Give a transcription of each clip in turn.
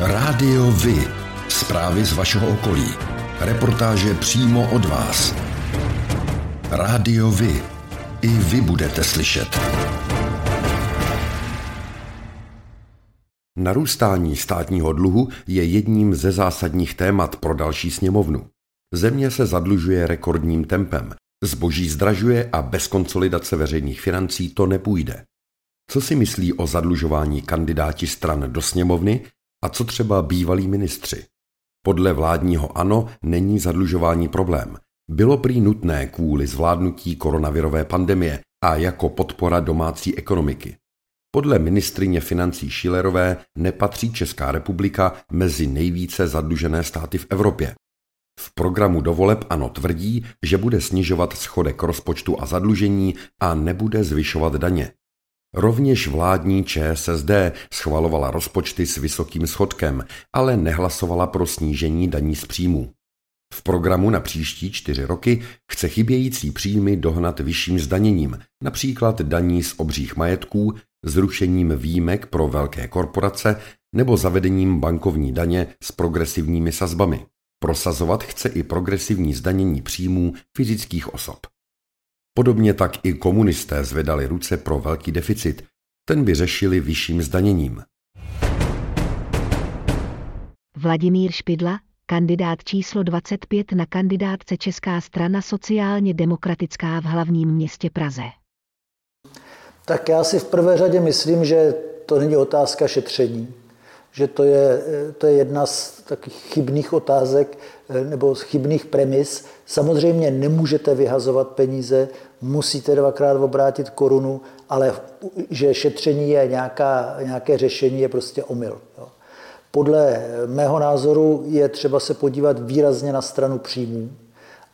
Rádio Vy. Zprávy z vašeho okolí. Reportáže přímo od vás. Rádio Vy. I vy budete slyšet. Narůstání státního dluhu je jedním ze zásadních témat pro další sněmovnu. Země se zadlužuje rekordním tempem, zboží zdražuje a bez konsolidace veřejných financí to nepůjde. Co si myslí o zadlužování kandidáti stran do sněmovny a co třeba bývalí ministři? Podle vládního ANO není zadlužování problém. Bylo prý nutné kvůli zvládnutí koronavirové pandemie a jako podpora domácí ekonomiky. Podle ministrině financí Šilerové nepatří Česká republika mezi nejvíce zadlužené státy v Evropě. V programu dovoleb ANO tvrdí, že bude snižovat schodek rozpočtu a zadlužení a nebude zvyšovat daně. Rovněž vládní ČSSD schvalovala rozpočty s vysokým schodkem, ale nehlasovala pro snížení daní z příjmů. V programu na příští čtyři roky chce chybějící příjmy dohnat vyšším zdaněním, například daní z obřích majetků, zrušením výjimek pro velké korporace nebo zavedením bankovní daně s progresivními sazbami. Prosazovat chce i progresivní zdanění příjmů fyzických osob. Podobně tak i komunisté zvedali ruce pro velký deficit, ten by řešili vyšším zdaněním. Vladimír Špidla, kandidát číslo 25 na kandidátce Česká strana sociálně demokratická v hlavním městě Praze. Tak já si v prvé řadě myslím, že to není otázka šetření, že to je, to je jedna z takových chybných otázek nebo chybných premis. Samozřejmě nemůžete vyhazovat peníze, musíte dvakrát obrátit korunu, ale že šetření je nějaká, nějaké řešení, je prostě omyl. Jo. Podle mého názoru je třeba se podívat výrazně na stranu příjmů.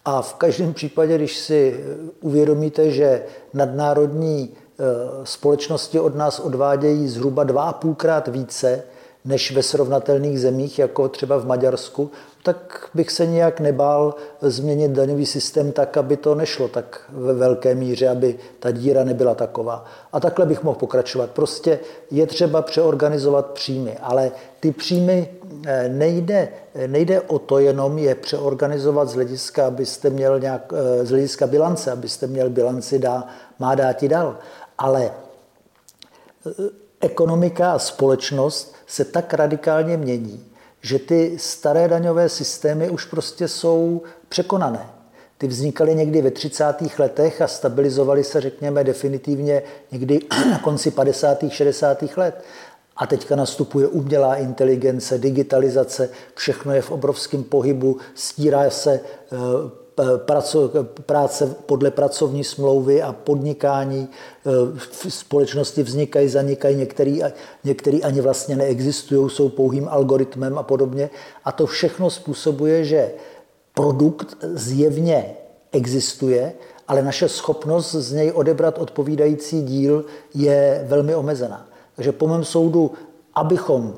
A v každém případě, když si uvědomíte, že nadnárodní e, společnosti od nás odvádějí zhruba dva a půlkrát více než ve srovnatelných zemích, jako třeba v Maďarsku, tak bych se nijak nebál změnit daňový systém tak, aby to nešlo tak ve velké míře, aby ta díra nebyla taková. A takhle bych mohl pokračovat. Prostě je třeba přeorganizovat příjmy, ale ty příjmy eh, nejde, nejde o to jenom je přeorganizovat z hlediska, abyste měl nějak, eh, z hlediska bilance, abyste měl bilanci dá, má dát i dal. Ale eh, ekonomika a společnost se tak radikálně mění, že ty staré daňové systémy už prostě jsou překonané. Ty vznikaly někdy ve 30. letech a stabilizovaly se, řekněme, definitivně někdy na konci 50. 60. let. A teďka nastupuje umělá inteligence, digitalizace, všechno je v obrovském pohybu, stírá se eh, práce podle pracovní smlouvy a podnikání. E, v společnosti vznikají, zanikají, některý, některý ani vlastně neexistují, jsou pouhým algoritmem a podobně. A to všechno způsobuje, že produkt zjevně existuje, ale naše schopnost z něj odebrat odpovídající díl je velmi omezená. Takže po mém soudu, abychom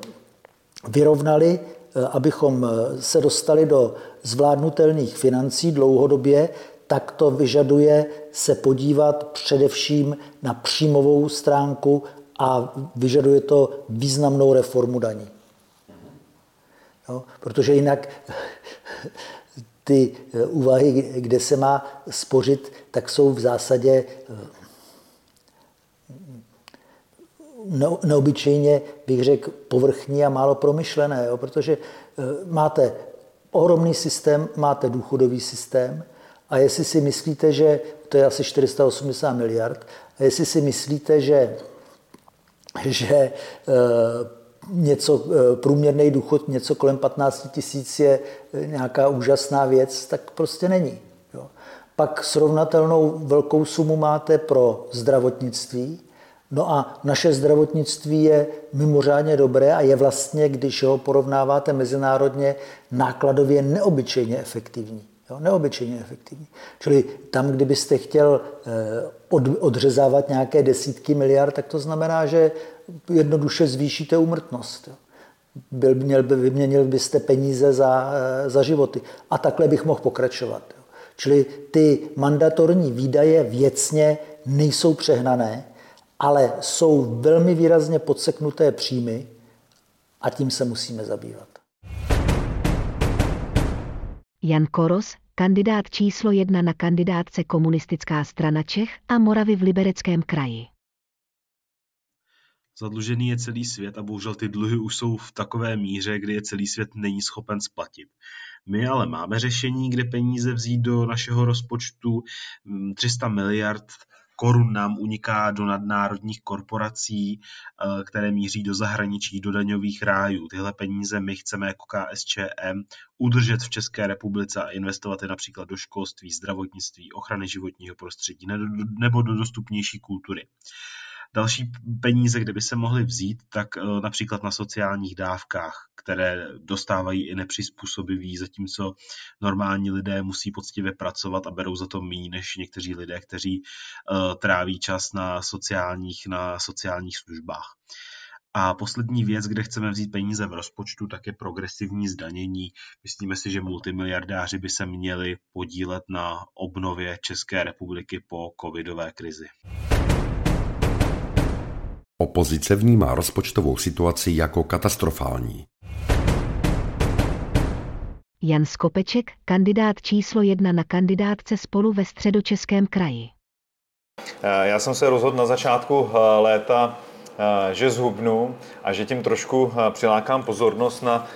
vyrovnali abychom eh, se dostali do zvládnutelných financí dlouhodobě, tak to vyžaduje se podívat především na příjmovou stránku a vyžaduje to významnou reformu daní. Jo? Protože jinak ty eh, úvahy, kde se má spořit, tak jsou v zásadě neobyčejně, bych řekl, povrchní a málo promyšlené, jo? protože eh, máte ohromný systém, máte důchodový systém a jestli si myslíte, že to je asi 480 miliard, a jestli si myslíte, že, že e, něco, e, průměrný důchod něco kolem 15 tisíc je nějaká úžasná věc, tak prostě není. Jo. Pak srovnatelnou velkou sumu máte pro zdravotnictví, No a naše zdravotnictví je mimořádně dobré a je vlastně, když ho porovnáváte mezinárodně, nákladově neobyčejně efektivní. Jo, neobyčejně efektivní. Čili tam, kdybyste chtěl eh, odřezávat nějaké desítky miliard, tak to znamená, že jednoduše zvýšíte úmrtnost. Jo. Byl, měl by, vyměnil byste peníze za, eh, za životy. A takhle bych mohl pokračovat. Čili ty mandatorní výdaje věcně nejsou přehnané, ale jsou velmi výrazně podseknuté příjmy A tím se musíme zabývat. Jan Koros, kandidát číslo jedna na kandidátce Komunistická strana Čech a Moravy v Libereckém kraji. Zadlužený je celý svět a bohužel ty dluhy už jsou v takové míře, kdy je celý svět není schopen splatit. My ale máme řešení, kde peníze vzít do našeho rozpočtu 300 mm, miliard korun nám uniká do nadnárodních korporací, eh, které míří do zahraničí, do daňových rájů. Tyhle peníze my chceme jako KSČM udržet v České republice a investovat je například do školství, zdravotnictví, ochrany životního prostředí nebo do dostupnější kultury. Další peníze, kde by se mohly vzít, tak eh, například na sociálních dávkách, které dostávají i nepřizpůsobiví, zatímco normální lidé musí poctivě pracovat a berou za to méně než někteří lidé, kteří uh, tráví čas na sociálních, na sociálních službách. A poslední věc, kde chceme vzít peníze v rozpočtu, tak je progresivní zdanění. Myslíme si, že multimiliardáři by se měli podílet na obnově České republiky po covidové krizi. Opozice vnímá rozpočtovou situaci jako katastrofální. Jan Skopeček, kandidát číslo jedna na kandidátce spolu ve středočeském kraji. Eh, já jsem se rozhodl na začátku eh, léta, eh, že zhubnu a že tím trošku přilákám pozornost na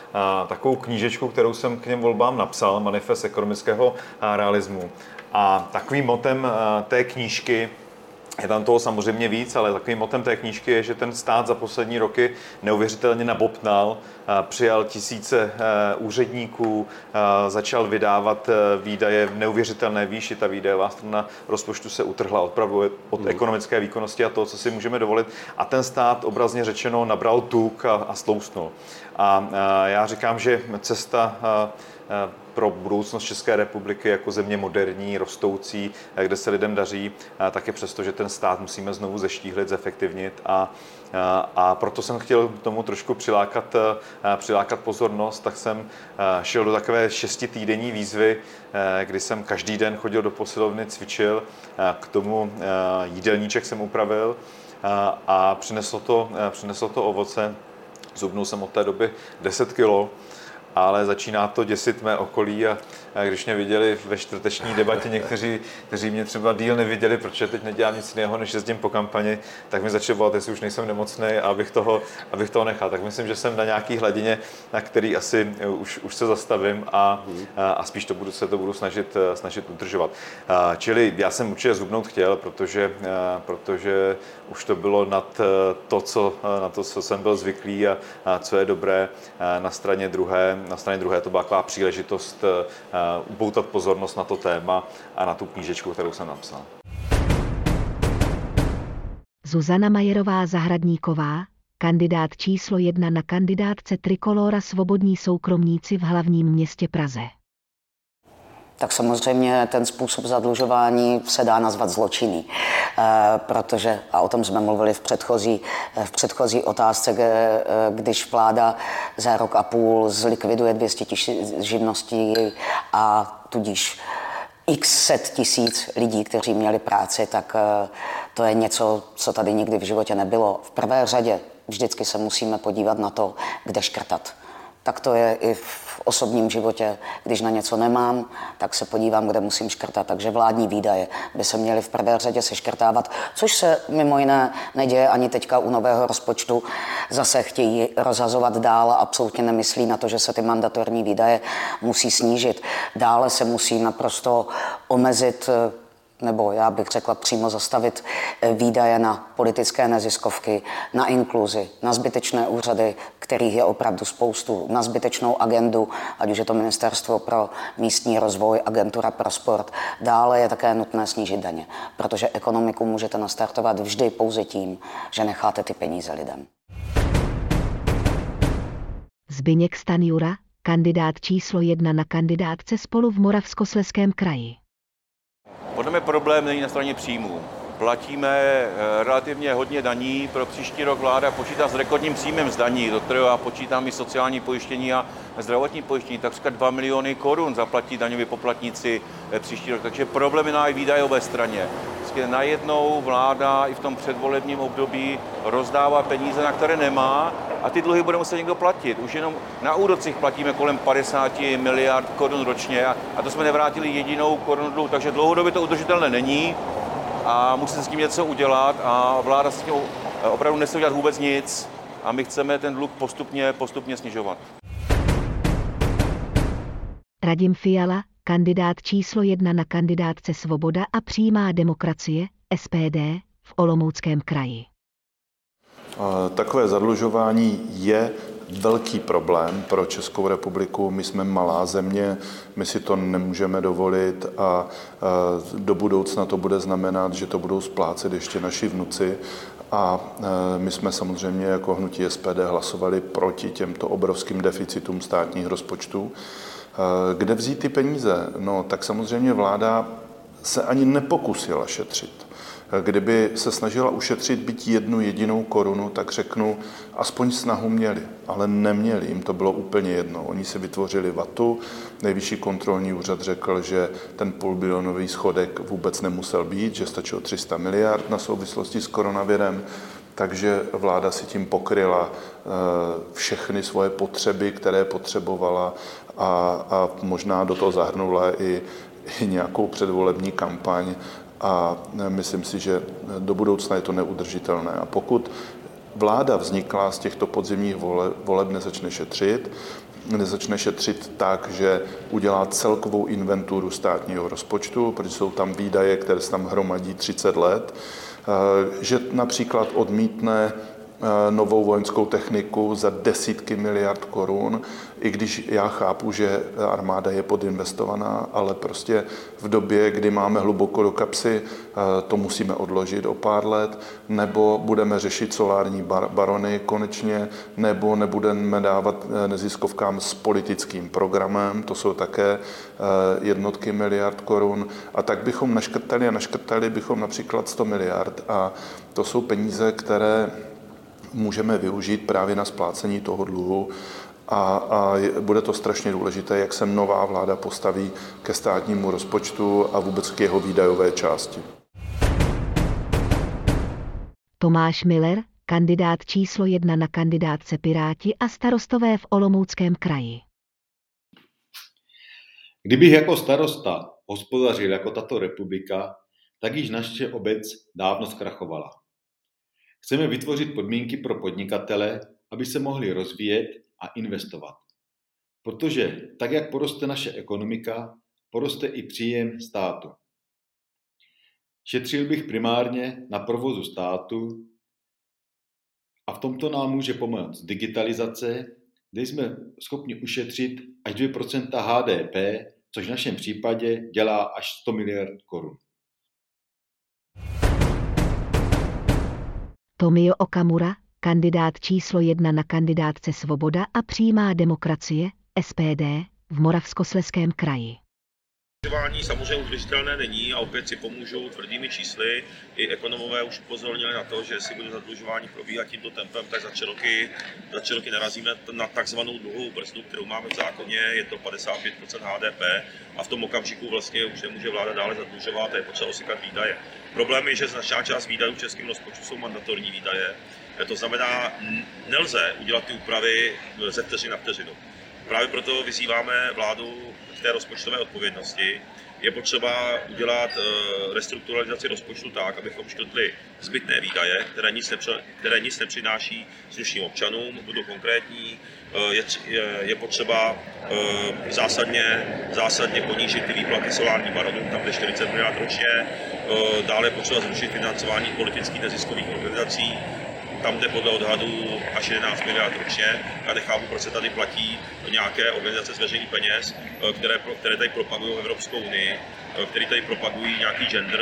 takovou knížečku, kterou jsem k něm volbám napsal, Manifest ekonomického realismu. A takovým motem té knížky je tam toho samozřejmě víc, ale takovým motem té knížky je, že ten stát za poslední roky neuvěřitelně nabopnal, přijal tisíce e, úředníků, začal vydávat e, výdaje v neuvěřitelné výši. Ta výdajová strana rozpočtu se utrhla opravdu od mm. ekonomické výkonnosti a toho, co si můžeme dovolit. A ten stát obrazně řečeno nabral tuk a, a slousnul. A, já říkám, že cesta pro budoucnost České republiky jako země moderní, rostoucí, kde se lidem daří, je přesto, že ten stát musíme znovu zeštíhlit, zefektivnit a a proto jsem chtěl tomu trošku přilákat, přilákat pozornost, tak jsem šel do takové šestitýdenní výzvy, kdy jsem každý den chodil do posilovny, cvičil, k tomu jídelníček jsem upravil a přineslo to, přineslo to ovoce. Zubnul jsem od té doby 10 kilo ale začíná to děsit mé okolí a, když mě viděli ve čtvrteční debatě někteří, kteří mě třeba díl neviděli, protože teď nedělám nic jiného, než jezdím po kampani, tak mi začali volat, jestli už nejsem nemocný a abych toho, abych toho nechal. Tak myslím, že jsem na nějaký hladině, na který asi už, už se zastavím a, a, spíš to budu, se to budu snažit, snažit udržovat. Čili já jsem určitě zhubnout chtěl, protože, protože už to bylo nad to, co, na to, co jsem byl zvyklý a, a co je dobré na straně druhé na straně druhé to byla taková příležitost upoutat pozornost na to téma a na tu knížečku, kterou jsem napsal. Zuzana Majerová Zahradníková, kandidát číslo jedna na kandidátce Trikolora Svobodní soukromníci v hlavním městě Praze tak samozřejmě ten způsob zadlužování se dá nazvat zločinný, eh, protože, a o tom jsme mluvili v předchozí, eh, v předchozí otázce, eh, když vláda za rok a půl zlikviduje 200 tisíc živností a tudíž x set tisíc lidí, kteří měli práci, tak to je něco, co tady nikdy v životě nebylo. V prvé řadě vždycky se musíme podívat na to, kde škrtat tak to je i v osobním životě. Když na něco nemám, tak se podívám, kde musím škrtat. Takže vládní výdaje by se měly v prvé řadě seškrtávat, což se mimo jiné neděje ani teďka u nového rozpočtu. Zase chtějí rozhazovat dál a absolutně nemyslí na to, že se ty mandatorní výdaje musí snížit. Dále se musí naprosto omezit nebo já bych řekla přímo zastavit eh, výdaje na politické neziskovky, na inkluzi, na zbytečné úřady, kterých je opravdu spoustu, na zbytečnou agendu, ať už je to Ministerstvo pro místní rozvoj, Agentura pro sport. Dále je také nutné snížit daně, protože ekonomiku můžete nastartovat vždy pouze tím, že necháte ty peníze lidem. Zbyněk Stanjura, kandidát číslo jedna na kandidátce spolu v Moravskosleském kraji. Podle mě problém není na straně příjmů. Platíme eh, relativně hodně daní. Pro příští rok vláda počítá s rekordním příjmem z daní, do kterého já počítám i sociální pojištění a zdravotní pojištění. Takřka 2 miliony korun zaplatí daňoví poplatníci eh, příští rok. Takže problém je na výdajové straně. Vždycky najednou vláda i v tom předvolebním období rozdává peníze, na které nemá a ty dluhy bude muset někdo platit. Už jenom na úrocích platíme kolem 50 miliard korun ročně a, a to jsme nevrátili jedinou korunu dluhu, takže dlouhodobě to udržitelné není a musí se s tím něco udělat a vláda s tím opravdu nechce udělat vůbec nic a my chceme ten dluh postupně, postupně snižovat. Radim Fiala, kandidát číslo jedna na kandidátce Svoboda a přímá demokracie, SPD, v Olomouckém kraji. Takové zadlužování je velký problém pro Českou republiku. My jsme malá země, my si to nemůžeme dovolit a do budoucna to bude znamenat, že to budou splácet ještě naši vnuci. A my jsme samozřejmě jako hnutí SPD hlasovali proti těmto obrovským deficitům státních rozpočtů. Kde vzít ty peníze? No, tak samozřejmě vláda se ani nepokusila šetřit. Kdyby se snažila ušetřit byť jednu jedinou korunu, tak řeknu, aspoň snahu měli, ale neměli, jim to bylo úplně jedno. Oni si vytvořili vatu, nejvyšší kontrolní úřad řekl, že ten půlbilionový schodek vůbec nemusel být, že stačilo 300 miliard na souvislosti s koronavirem, takže vláda si tím pokryla eh, všechny svoje potřeby, které potřebovala a, a možná do toho zahrnula i, i nějakou předvolební kampaň a myslím si, že do budoucna je to neudržitelné. A pokud vláda vznikla z těchto podzimních voleb, nezačne šetřit, nezačne šetřit tak, že udělá celkovou inventuru státního rozpočtu, protože jsou tam výdaje, které se tam hromadí 30 let, eh, že například odmítne Eh, novou vojenskou techniku za desítky miliard korun, i když já chápu, že armáda je podinvestovaná, ale prostě v době, kdy máme hluboko do kapsy, eh, to musíme odložit o pár let, nebo budeme řešit solární barony konečně, nebo nebudeme dávat eh, neziskovkám s politickým programem, to jsou také jednotky miliard korun, a tak bychom naškrtali a naškrtali bychom například 100 miliard. A to jsou peníze, které můžeme využít právě na splácení toho dluhu a, a bude to strašně důležité, jak se nová vláda postaví ke státnímu rozpočtu a vůbec k jeho výdajové části. Tomáš Miller, kandidát číslo jedna na kandidátce Piráti a starostové v Olomouckém kraji. Kdybych jako starosta hospodařil jako tato republika, tak již naše obec dávno zkrachovala. Chceme vytvořit podmínky pro podnikatele, aby se mohli rozvíjet a investovat. Protože tak, jak poroste naše ekonomika, poroste i příjem státu. Šetřil bych primárně na provozu státu a v tomto nám může pomoct digitalizace, kde jsme schopni ušetřit až 2% HDP, což v našem případě dělá až 100 miliard korun. Tomio Okamura, kandidát číslo jedna na kandidátce Svoboda a přímá demokracie, SPD, v Moravskosleském kraji. Zadlužování samozřejmě udržitelné není a opět si pomůžou tvrdými čísly. I ekonomové už upozornili na to, že jestli bude zadlužování probíhat tímto tempem, tak za tři roky, za tři roky narazíme na takzvanou dluhovou brzdu, kterou máme v zákoně, je to 55% HDP a v tom okamžiku vlastně už nemůže vláda dále zadlužovat a je potřeba osykat výdaje. Problém je, že značná část výdajů v českém rozpočtu jsou mandatorní výdaje, to znamená, nelze udělat ty úpravy ze vteřiny na vteřinu. Právě proto vyzýváme vládu k té rozpočtové odpovědnosti. Je potřeba udělat eh, restrukturalizaci rozpočtu tak, abychom škrtli zbytné výdaje, které nic, nepře, které nic nepřináší slušným občanům. Budu konkrétní, eh, je, je, je potřeba eh, zásadně, zásadně ponížit ty výplaty solární baronům, tam jde 40 miliard ročně. Dále je potřeba zrušit financování politických neziskových organizací, tam jde podle odhadů až 11 miliard ročně. Já nechápu, proč se tady platí nějaké organizace z veřejných peněz, eh, které, které tady propagují Evropskou unii, eh, které tady propagují nějaký gender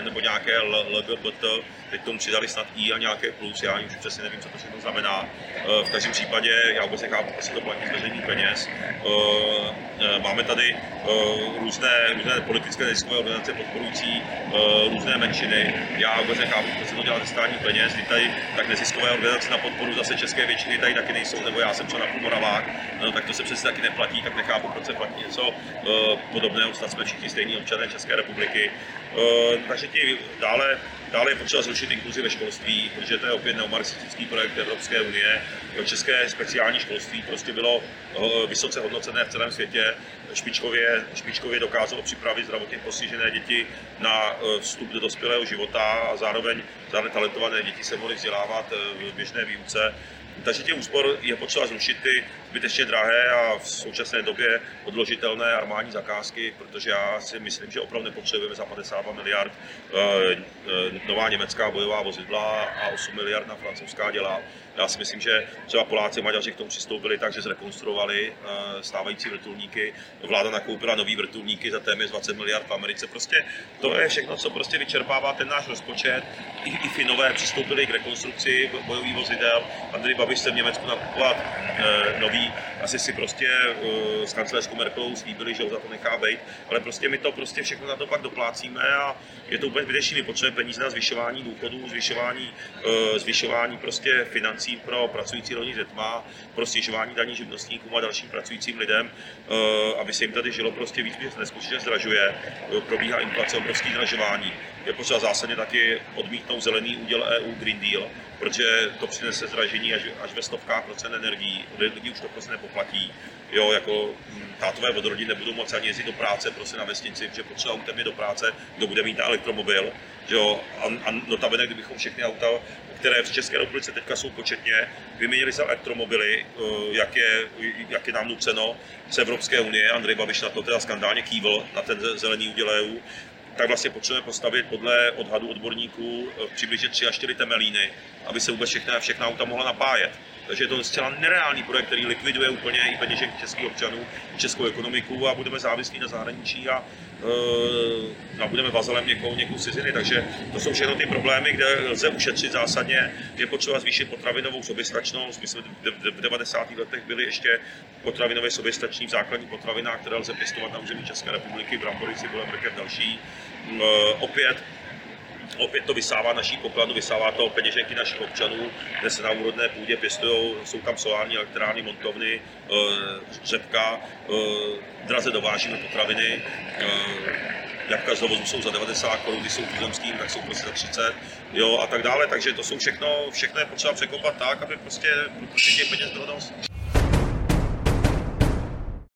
nebo nějaké LGBT, teď tomu přidali snad I a nějaké plus, já už přesně nevím, co to všechno znamená. Eh, v každém případě já vůbec nechápu, jestli to platí z veřejných peněz. Máme tady různé, různé politické neziskové organizace podporující různé menšiny. Já vůbec nechápu, proč se to dělá ze státních peněz, kdy tady tak neziskové organizace na podporu zase české většiny tady taky nejsou, nebo já jsem třeba na Moravák, no, tak to se přece taky neplatí, tak nechápu, proč se platí něco podobného, snad jsme všichni stejní občané České republiky. Takže ti dále Dále je potřeba zrušit inkluzi ve školství, protože to je opět neomarxistický projekt Evropské unie. České speciální školství prostě bylo eh, vysoce hodnocené v celém světě. Špičkově, špičkově dokázalo připravit zdravotně postižené děti na eh, vstup do dospělého života a zároveň, zároveň talentované děti se mohly vzdělávat eh, v běžné výuce. Takže těch úspor je potřeba zrušit ty zbytečně drahé a v současné době odložitelné armádní zakázky, protože já si myslím, že opravdu nepotřebujeme za 52 miliard eh, eh, nová německá bojová vozidla a 8 miliard na francouzská děla. Já si myslím, že třeba Poláci Maďaři k tomu přistoupili tak, že zrekonstruovali eh, stávající vrtulníky. Vláda nakoupila nový vrtulníky za téměř 20 miliard v Americe. Prostě to je všechno, co prostě vyčerpává ten náš rozpočet. I, i Finové přistoupili k rekonstrukci bojových vozidel. Andrej Babiš se v Německu nakupovat eh, nový. Asi si prostě eh, s kancelářskou Merkelovou slíbili, že ho za to nechá být. Ale prostě my to prostě všechno na to pak doplácíme a je to úplně zbytečný. My potřebujeme peníze na zvyšování důchodů, zvyšování, zvyšování prostě financí pro pracující rodiny s dětma, pro snižování daní živnostníkům a dalším pracujícím lidem, eh, aby se jim tady žilo prostě víc, protože neskutečně zdražuje, eh, probíhá inflace, obrovský zdražování. Je potřeba zásadně taky odmítnout zelený úděl EU Green Deal, protože to přinese zdražení až, až ve stovkách procent energií, lidi už to prostě nepoplatí. Jo, jako hm, tátové od rodin nebudou moci ani jezdit do práce prostě na vesnici, protože potřeba autem do práce, kdo bude mít elektromobil. Jo, a, a notabene, kdybychom všechny auta které v České republice teďka jsou početně, vyměnili se elektromobily, eh, jak je, jak je nám nuceno z Evropské unie. Andrej Babiš na to teda skandálně kývl, na ten zelený úděl EU tak vlastně potřebujeme postavit podle odhadu odborníků eh, přibližně 3 až 4 temelíny, aby se vůbec všechna, všechna auta mohla napájet. Takže je to zcela nereálný projekt, který likviduje úplně i peněženky českých občanů, českou ekonomiku a budeme závislí na zahraničí a, a budeme vazalem někoho, někoho ciziny. Takže to jsou všechno ty problémy, kde lze ušetřit zásadně. Je potřeba zvýšit potravinovou soběstačnost. My jsme v 90. letech byli ještě potravinové soběstační v základních potravinách, které lze pěstovat na území České republiky, brambory, cibule, mrkev, další. E, opět opět to vysává naší pokladu, vysává to peněženky našich občanů, kde se na úrodné půdě pěstují, jsou tam solární elektrárny, montovny, eh, řepka, eh, draze dovážíme potraviny, eh, jabka z dovozu jsou za 90 korun, když jsou tuzemským, tak jsou prostě za 30, jo, a tak dále, takže to jsou všechno, všechno je potřeba překopat tak, aby prostě, prostě těch peněz bylo dost.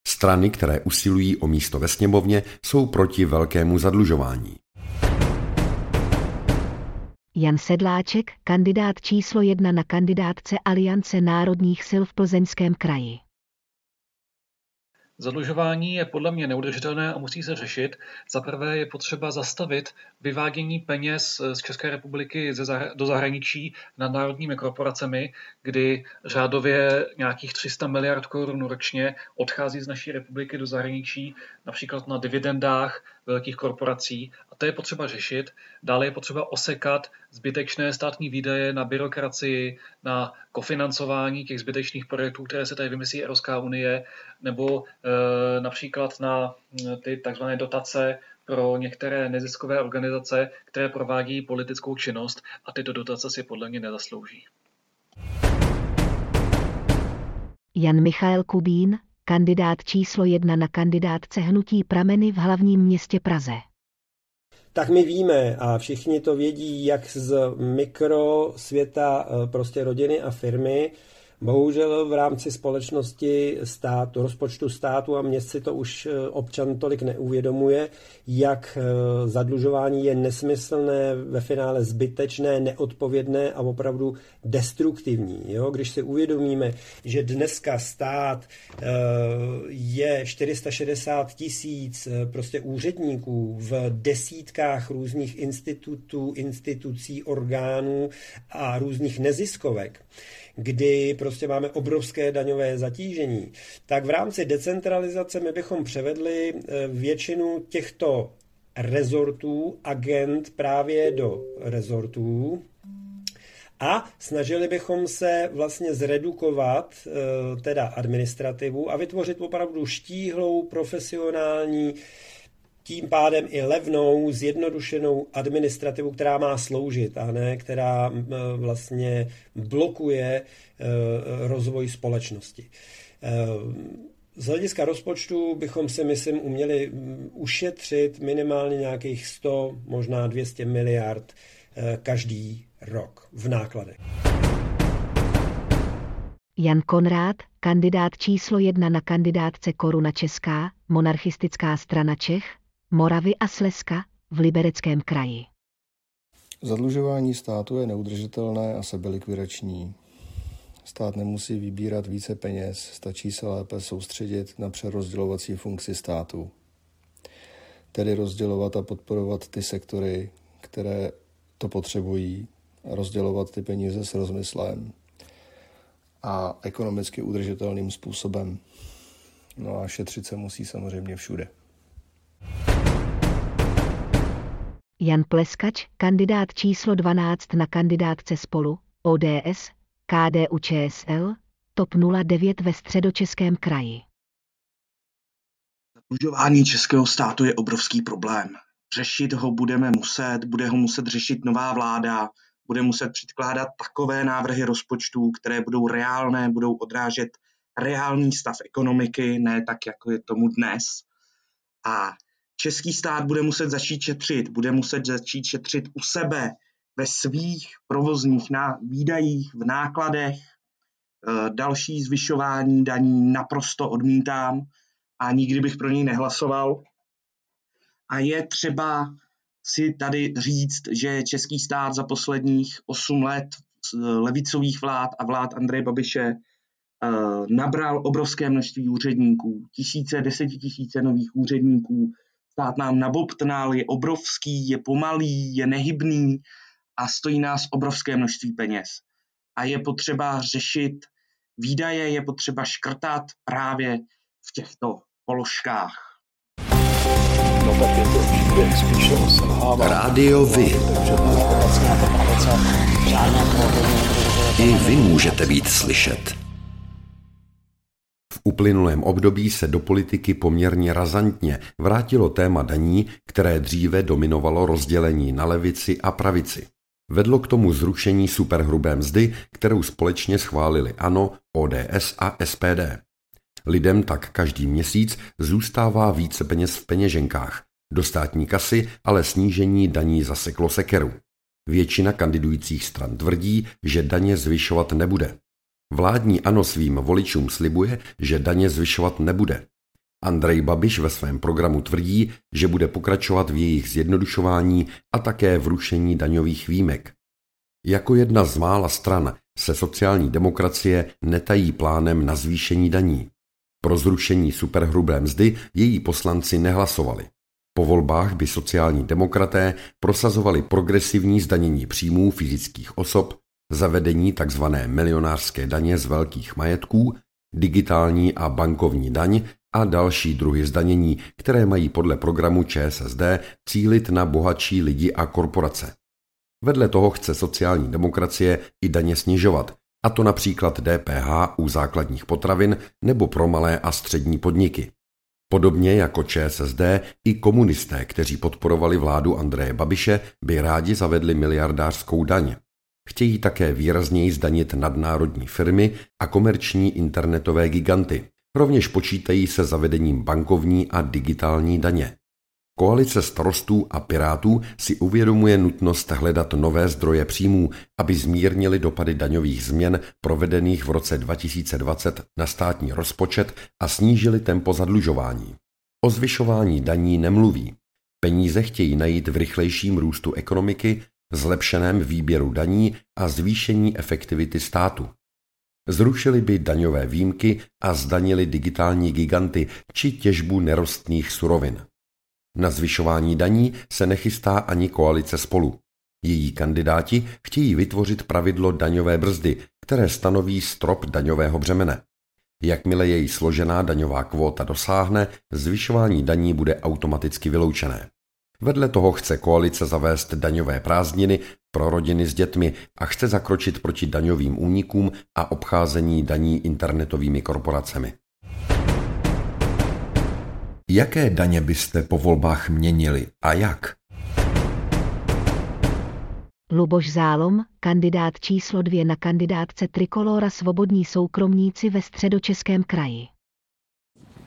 Strany, které usilují o místo ve sněmovně, jsou proti velkému zadlužování. Jan Sedláček, kandidát číslo jedna na kandidátce Aliance národních sil v Plzeňském kraji. Zadlužování je podle mě neudržitelné a musí se řešit. Za prvé je potřeba zastavit vyvádění peněz z České republiky do zahraničí nad národními korporacemi, kdy řádově nějakých 300 miliard korun ročně odchází z naší republiky do zahraničí, například na dividendách velkých korporací. To je potřeba řešit. Dále je potřeba osekat zbytečné státní výdaje na byrokracii, na kofinancování těch zbytečných projektů, které se tady vymyslí Evropská unie, nebo e, například na ty takzvané dotace pro některé neziskové organizace, které provádí politickou činnost a tyto dotace si podle mě nezaslouží. Jan Michael Kubín, kandidát číslo jedna na kandidátce hnutí Prameny v hlavním městě Praze. Tak my víme a všichni to vědí, jak z mikrosvěta eh, prostě rodiny a firmy, Bohužel v rámci společnosti státu, rozpočtu státu a měst si to už eh, občan tolik neuvědomuje, jak eh, zadlužování je nesmyslné, ve finále zbytečné, neodpovědné a opravdu destruktivní. Jo? Když si uvědomíme, že dneska stát eh, je 460 tisíc prostě úředníků v desítkách různých institutů, institucí, orgánů a různých neziskovek, kdy prostě máme obrovské daňové zatížení, tak v rámci decentralizace my bychom převedli eh, většinu těchto rezortů, agent právě do rezortů A snažili bychom se vlastně zredukovat teda administrativu a vytvořit opravdu štíhlou, profesionální, tím pádem i levnou, zjednodušenou administrativu, která má sloužit a ne která vlastně blokuje rozvoj společnosti. Z hlediska rozpočtu bychom si, myslím, uměli ušetřit minimálně nějakých 100, možná 200 miliard každý rok v nákladech. Jan Konrád, kandidát číslo jedna na kandidátce Koruna Česká, monarchistická strana Čech, Moravy a Slezska v Libereckém kraji. Zadlužování státu je neudržitelné a sebelikvidační. Stát nemusí vybírat více peněz, stačí se lépe soustředit na přerozdělovací funkci státu. Tedy rozdělovat a podporovat ty sektory, které to potřebují, rozdělovat ty peníze s rozmyslem a ekonomicky udržitelným způsobem. No a šetřit se musí samozřejmě všude. Jan Pleskač, kandidát číslo 12 na kandidátce spolu, ODS, KDU ČSL, TOP 09 ve středočeském kraji. Zadlužování českého státu je obrovský problém. Řešit ho budeme muset, bude ho muset řešit nová vláda, bude muset předkládat takové návrhy rozpočtů, které budou reálné, budou odrážet reálný stav ekonomiky, ne tak, jako je tomu dnes. A český stát bude muset začít šetřit, bude muset začít šetřit u sebe, ve svých provozních ná, výdajích, v nákladech. E, další zvyšování daní naprosto odmítám a nikdy bych pro něj nehlasoval. A je třeba si tady říct, že český stát za posledních 8 let levicových vlád a vlád Andreje Babiše e, nabral obrovské množství úředníků, tisíce, desetitisíce nových úředníků. Stát nám nabobtnal, je obrovský, je pomalý, je nehybný, a stojí nás obrovské množství peněz. A je potřeba řešit výdaje, je potřeba škrtat právě v těchto položkách. No tak je to spíš Rádio Vy. I vy můžete být slyšet. Uplynulém období se do politiky poměrně razantně vrátilo téma daní, které dříve dominovalo rozdělení na levici a pravici. Vedlo k tomu zrušení superhrubé mzdy, kterou společně schválili ANO, ODS a SPD. Lidem tak každý měsíc zůstává více peněz v peněženkách, do státní kasy ale snížení daní zaseklo sekeru. Většina kandidujících stran tvrdí, že daně zvyšovat nebude. Vládní ANO svým voličům slibuje, že daně zvyšovat nebude. Andrej Babiš ve svém programu tvrdí, že bude pokračovat v jejich zjednodušování a také v rušení daňových výjimek. Jako jedna z mála stran se sociální demokracie netají plánem na zvýšení daní. Pro zrušení superhrubé mzdy její poslanci nehlasovali. Po volbách by sociální demokraté prosazovali progresivní zdanění příjmů fyzických osob, zavedení tzv. milionářské daně z velkých majetků, digitální a bankovní daň a další druhy zdanění, které mají podle programu ČSSD cílit na bohatší lidi a korporace. Vedle toho chce sociální demokracie i daně snižovat, a to například DPH u základních potravin nebo pro malé a střední podniky. Podobně jako ČSSD, i komunisté, kteří podporovali vládu Andreje Babiše, by rádi zavedli miliardářskou daň. Chtějí také výrazněji zdanit nadnárodní firmy a komerční internetové giganty, Rovněž počítají se zavedením bankovní a digitální daně. Koalice starostů a pirátů si uvědomuje nutnost hledat nové zdroje příjmů, aby zmírnili dopady daňových změn provedených v roce 2020 na státní rozpočet a snížili tempo zadlužování. O zvyšování daní nemluví. Peníze chtějí najít v rychlejším růstu ekonomiky, zlepšeném výběru daní a zvýšení efektivity státu. Zrušili by daňové výjimky a zdanili digitální giganty či těžbu nerostných surovin. Na zvyšování daní se nechystá ani koalice spolu. Její kandidáti chtějí vytvořit pravidlo daňové brzdy, které stanoví strop daňového břemene. Jakmile její složená daňová kvóta dosáhne, zvyšování daní bude automaticky vyloučené. Vedle toho chce koalice zavést daňové prázdniny pro rodiny s dětmi a chce zakročit proti daňovým únikům a obcházení daní internetovými korporacemi. Jaké daně byste po volbách měnili a jak? Luboš Zálom, kandidát číslo dvě na kandidátce Trikolora Svobodní soukromníci ve středočeském kraji.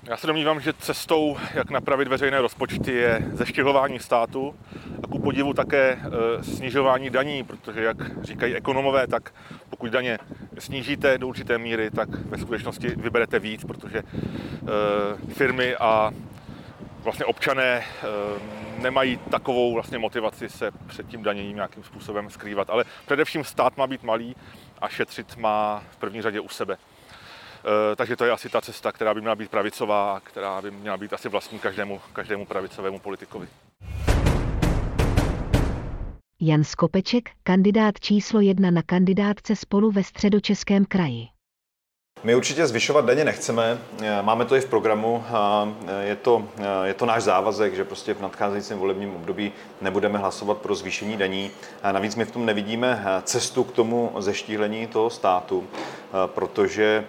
Já se domnívám, že cestou, jak napravit veřejné rozpočty, je zeštihování státu a ku podivu také e, snižování daní, protože, jak říkají ekonomové, tak pokud daně snížíte do určité míry, tak ve skutečnosti vyberete víc, protože e, firmy a vlastně občané e, nemají takovou vlastně motivaci se před tím daněním nějakým způsobem skrývat. Ale především stát má být malý a šetřit má v první řadě u sebe. Eh, takže to je asi ta cesta, která by měla být pravicová, která by měla být asi vlastní každému, každému pravicovému politikovi. Jan Skopeček, kandidát číslo jedna na kandidátce spolu ve středočeském kraji. My určitě zvyšovat daně nechceme, eh, máme to i v programu, eh, je to, je to náš závazek, že prostě v nadcházejícím volebním období nebudeme hlasovat pro zvýšení daní. Navíc my v tom nevidíme cestu k tomu zeštíhlení toho státu, protože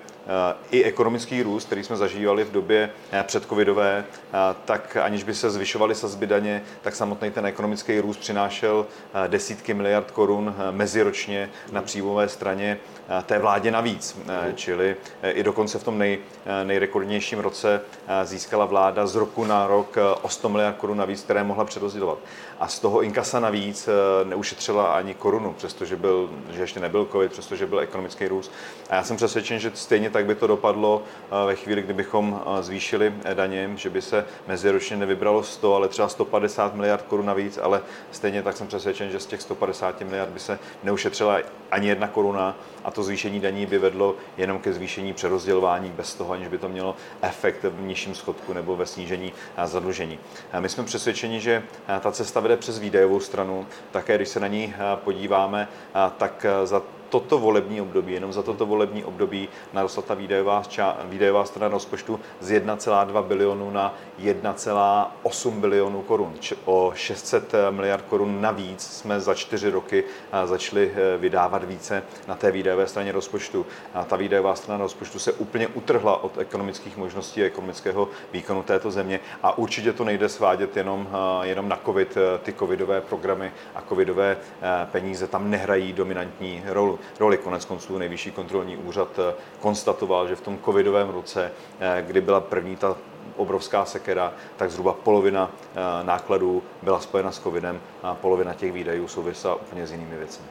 i ekonomický růst, který jsme zažívali v době eh, předcovidové, eh, tak aniž by se zvyšovaly sazby daně, tak samotný ten ekonomický růst přinášel eh, desítky miliard korun meziročně na příjmové straně té vládě navíc. Čili i dokonce v tom nej, nejrekordnějším roce získala vláda z roku na rok o 100 miliard korun navíc, které mohla přerozdělovat. A z toho inkasa navíc neušetřila ani korunu, přestože byl, že ještě nebyl covid, přestože byl ekonomický růst. A já jsem přesvědčen, že stejně tak by to dopadlo eh, ve chvíli, kdybychom eh, zvýšili eh, daně, že by se meziročně nevybralo 100, ale třeba 150 miliard korun navíc, ale stejně tak jsem přesvědčen, že z těch 150 miliard by se neušetřila ani jedna koruna a to zvýšení daní by vedlo jenom ke zvýšení přerozdělování bez toho, aniž by to mělo efekt v nižším schodku nebo ve snížení zadlužení. My jsme přesvědčeni, že ta cesta vede přes výdajovou stranu. Také když se na ní podíváme, tak za toto volební období, jenom za toto volební období narostla ta výdajová, výdajová strana rozpočtu z 1,2 bilionu na 1,8 bilionu korun. O 600 miliard korun navíc jsme za čtyři roky začali e, vydávat více na té výdajové straně rozpočtu. A ta výdajová strana rozpočtu se úplně utrhla od ekonomických možností a ekonomického výkonu této země a určitě to nejde svádět jenom, jenom na COVID. E, ty covidové programy a covidové e, peníze tam nehrají dominantní roli roli. Konec konců nejvyšší kontrolní úřad eh, konstatoval, že v tom covidovém roce, eh, kdy byla první ta obrovská sekera, tak zhruba polovina eh, nákladů byla spojena s covidem a polovina těch výdajů souvisela úplně s jinými věcmi.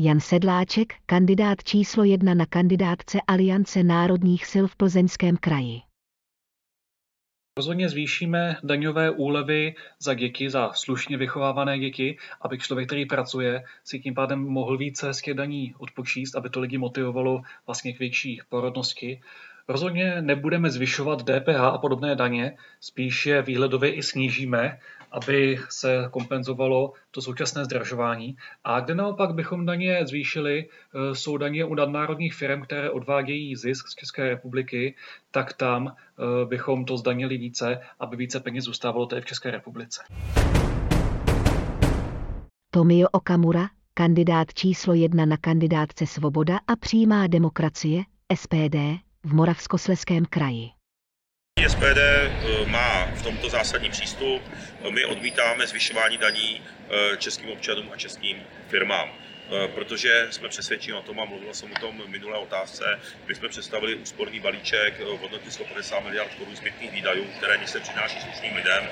Jan Sedláček, kandidát číslo jedna na kandidátce Aliance národních sil v Plzeňském kraji. Rozhodně zvýšíme daňové úlevy za děti, za slušně vychovávané děti, aby člověk, který pracuje, si tím pádem mohl více z těch daní odpočíst, aby to lidi motivovalo vlastně k větší porodnosti. Rozhodně nebudeme zvyšovat DPH a podobné daně, spíše výhledově i snížíme, aby se kompenzovalo to současné zdražování. A kde naopak bychom daně zvýšili, e, jsou daně u nadnárodních firm, které odvádějí zisk z České republiky, tak tam e, bychom to zdanili více, aby více peněz zůstávalo tady v České republice. Tomio Okamura, kandidát číslo jedna na kandidátce Svoboda a přímá demokracie, SPD, v Moravskosleském kraji. SPD eh, má v tomto zásadní přístup. My odmítáme zvyšování daní eh, českým občanům a českým firmám eh, protože jsme přesvědčeni o tom, a mluvil jsem o tom minulé otázce, my jsme představili úsporný balíček v hodnotě 150 miliard korun zbytných výdajů, které se přináší slušným lidem.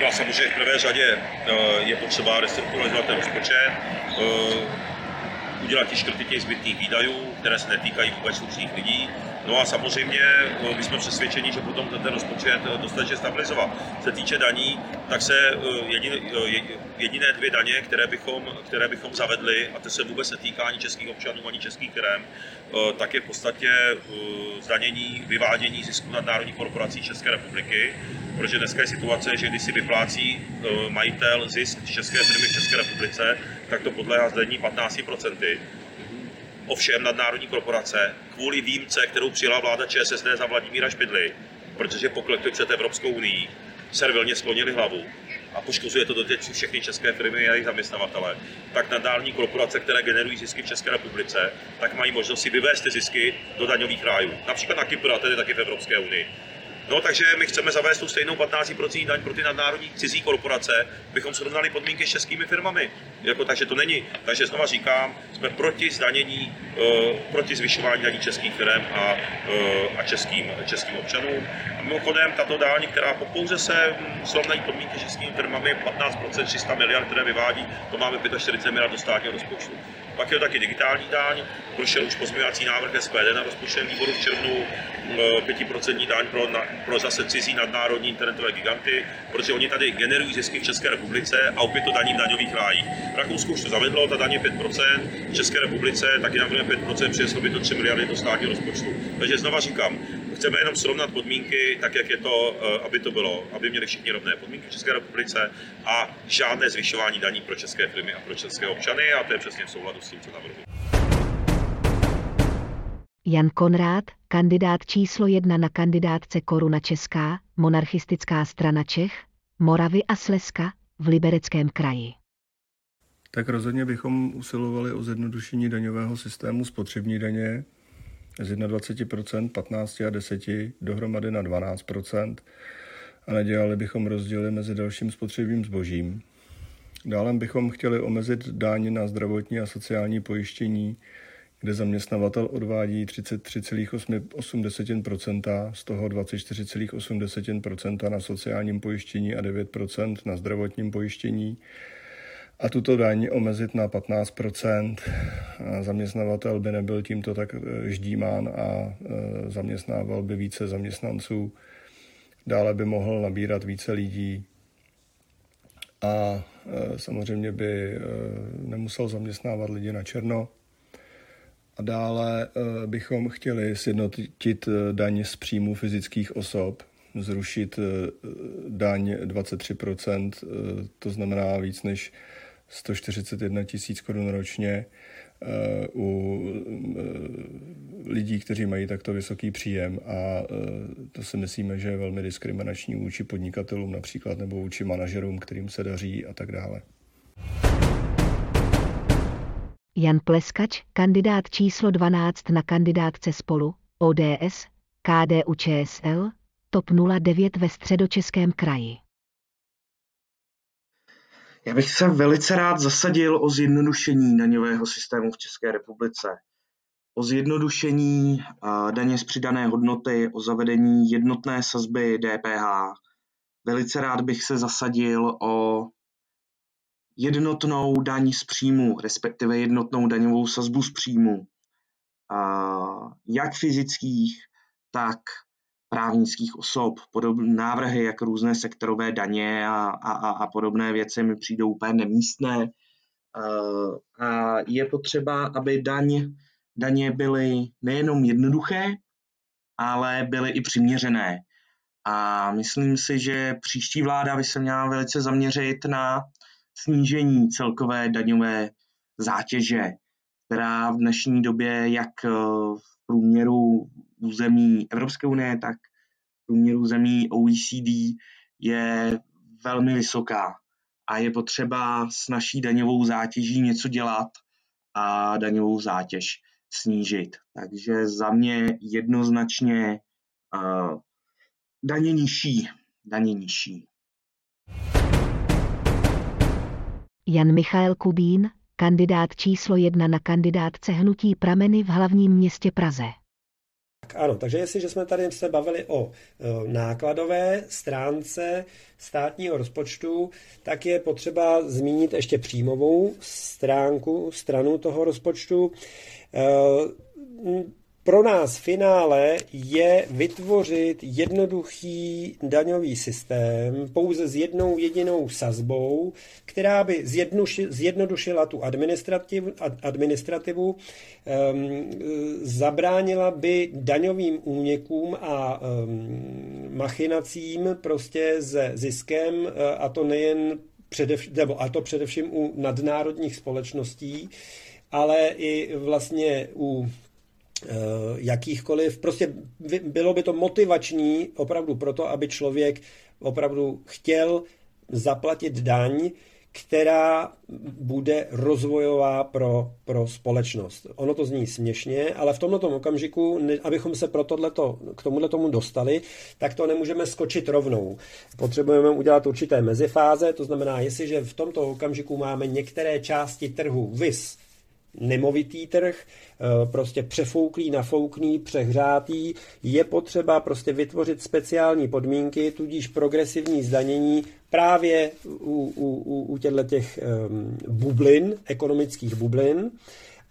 No a samozřejmě v prvé řadě je potřeba restrukturalizovat ten rozpočet, udělat ty škrty těch zbytných výdajů, které se netýkají vůbec slušných lidí, No a samozřejmě no, my jsme přesvědčeni, že potom ten rozpočet eh, dostatečně stabilizovat. Co se týče daní, tak se eh, jediné, jediné dvě daně, které bychom, které bychom zavedli, a to se vůbec netýká ani českých občanů, ani českých firm, tak je v podstatě zdanění, vyvádění zisku národní korporací České republiky, protože dneska je situace, že když si vyplácí majitel zisk české firmy v České republice, tak to podléhá zdanění 15%. Ovšem nadnárodní korporace kvůli výjimce, kterou přijala vláda ČSSD za Vladimíra Špidly, protože poklekli před Evropskou unii, servilně sklonili hlavu a poškozuje to doteď všechny české firmy a jejich zaměstnavatele, tak nadnárodní korporace, které generují zisky v České republice, tak mají možnost si vyvést ty zisky do daňových rájů. Například na Kypr a tedy taky v Evropské unii. No, takže my chceme zavést tu stejnou 15% daň pro ty nadnárodní cizí korporace, bychom srovnali podmínky s českými firmami. Jako, takže to není. Takže znova říkám, jsme proti zdanění, uh, proti zvyšování daní českých firm a, uh, a českým, českým občanům. A mimochodem, tato daň, která pouze se srovnají podmínky s českými firmami, 15%, 300 miliard, které vyvádí, to máme 45 miliard do státního rozpočtu. Pak je to taky digitální daň, prošel už pozměňovací návrh SPD na rozpočtovém výboru v červnu, 5% daň pro, na, pro zase cizí nadnárodní internetové giganty, protože oni tady generují zisky v České republice a opět to daní v daňových rájích. V Rakousku už to zavedlo, ta daň je 5%, v České republice taky navrhujeme 5%, přineslo by to 3 miliardy do státního rozpočtu. Takže znova říkám, chceme jenom srovnat podmínky tak, jak je to, eh, aby to bylo, aby měli všichni rovné podmínky v České republice a žádné zvyšování daní pro české firmy a pro české občany a to je přesně v souladu s tím, co navrhuji. Jan Konrád, kandidát číslo jedna na kandidátce Koruna Česká, monarchistická strana Čech, Moravy a Slezska v Libereckém kraji. Tak rozhodně bychom usilovali o zjednodušení daňového systému spotřební daně z 21%, 15 a 10 dohromady na 12% a nedělali bychom rozdíly mezi dalším spotřebním zbožím. Dále bychom chtěli omezit dáň na zdravotní a sociální pojištění kde zaměstnavatel odvádí 33,8%, z toho 24,8% na sociálním pojištění a 9% na zdravotním pojištění a tuto daň omezit na 15%. Zaměstnavatel by nebyl tímto tak eh, ždímán a eh, zaměstnával by více zaměstnanců. Dále by mohl nabírat více lidí a eh, samozřejmě by nemusel zaměstnávat lidi na černo. A dále bychom chtěli sjednotit daň z příjmu fyzických osob, zrušit daň 23%, to znamená víc než 141 tisíc korun ročně u lidí, kteří mají takto vysoký příjem a to si myslíme, že je velmi diskriminační vůči podnikatelům například nebo vůči manažerům, kterým se daří a tak dále. Jan Pleskač, kandidát číslo 12 na kandidátce spolu, ODS, KDU ČSL, TOP 09 ve středočeském kraji. Já bych se velice rád zasadil o zjednodušení daňového systému v České republice. O zjednodušení daně z přidané hodnoty, o zavedení jednotné sazby DPH. Velice rád bych se zasadil o jednotnou daň z příjmu, respektive jednotnou daňovou sazbu z příjmu, jak fyzických, tak právnických osob. Podobné návrhy, jak různé sektorové daně a, a, a podobné věci mi přijdou úplně nemístné. A je potřeba, aby daň, daně byly nejenom jednoduché, ale byly i přiměřené. A myslím si, že příští vláda by se měla velice zaměřit na snížení celkové daňové zátěže, která v dnešní době jak eh, v průměru území Evropské unie, tak průměru zemí OECD je velmi vysoká a je potřeba s naší daňovou zátěží něco dělat a daňovou zátěž snížit. Takže za mě jednoznačně uh, daně nižší, daně nižší. Jan Michael Kubín, kandidát číslo jedna na kandidátce hnutí Prameny v hlavním městě Praze. Ano, takže jestliže jsme tady se bavili o e, nákladové stránce státního rozpočtu, tak je potřeba zmínit ještě příjmovou stránku, stranu toho rozpočtu. E, pro nás finále je vytvořit jednoduchý daňový systém pouze s jednou jedinou sazbou, která by zjednodušila tu administrativu, administrativu um, zabránila by daňovým únikům a um, machinacím prostě se ziskem, a to nejen předev, a to především u nadnárodních společností, ale i vlastně u jakýchkoliv, prostě bylo by to motivační opravdu proto, aby člověk opravdu chtěl zaplatit daň, která bude rozvojová pro, pro společnost. Ono to zní směšně, ale v tomto okamžiku, abychom se pro tohleto, k tomuhle tomu dostali, tak to nemůžeme skočit rovnou. Potřebujeme udělat určité mezifáze, to znamená, jestliže v tomto okamžiku máme některé části trhu VIS, nemovitý trh, eh, prostě přefouklý, nafouklý, přehřátý, je potřeba prostě vytvořit speciální podmínky, tudíž progresivní zdanění právě u, u, u, u těchto těch um, bublin, ekonomických bublin,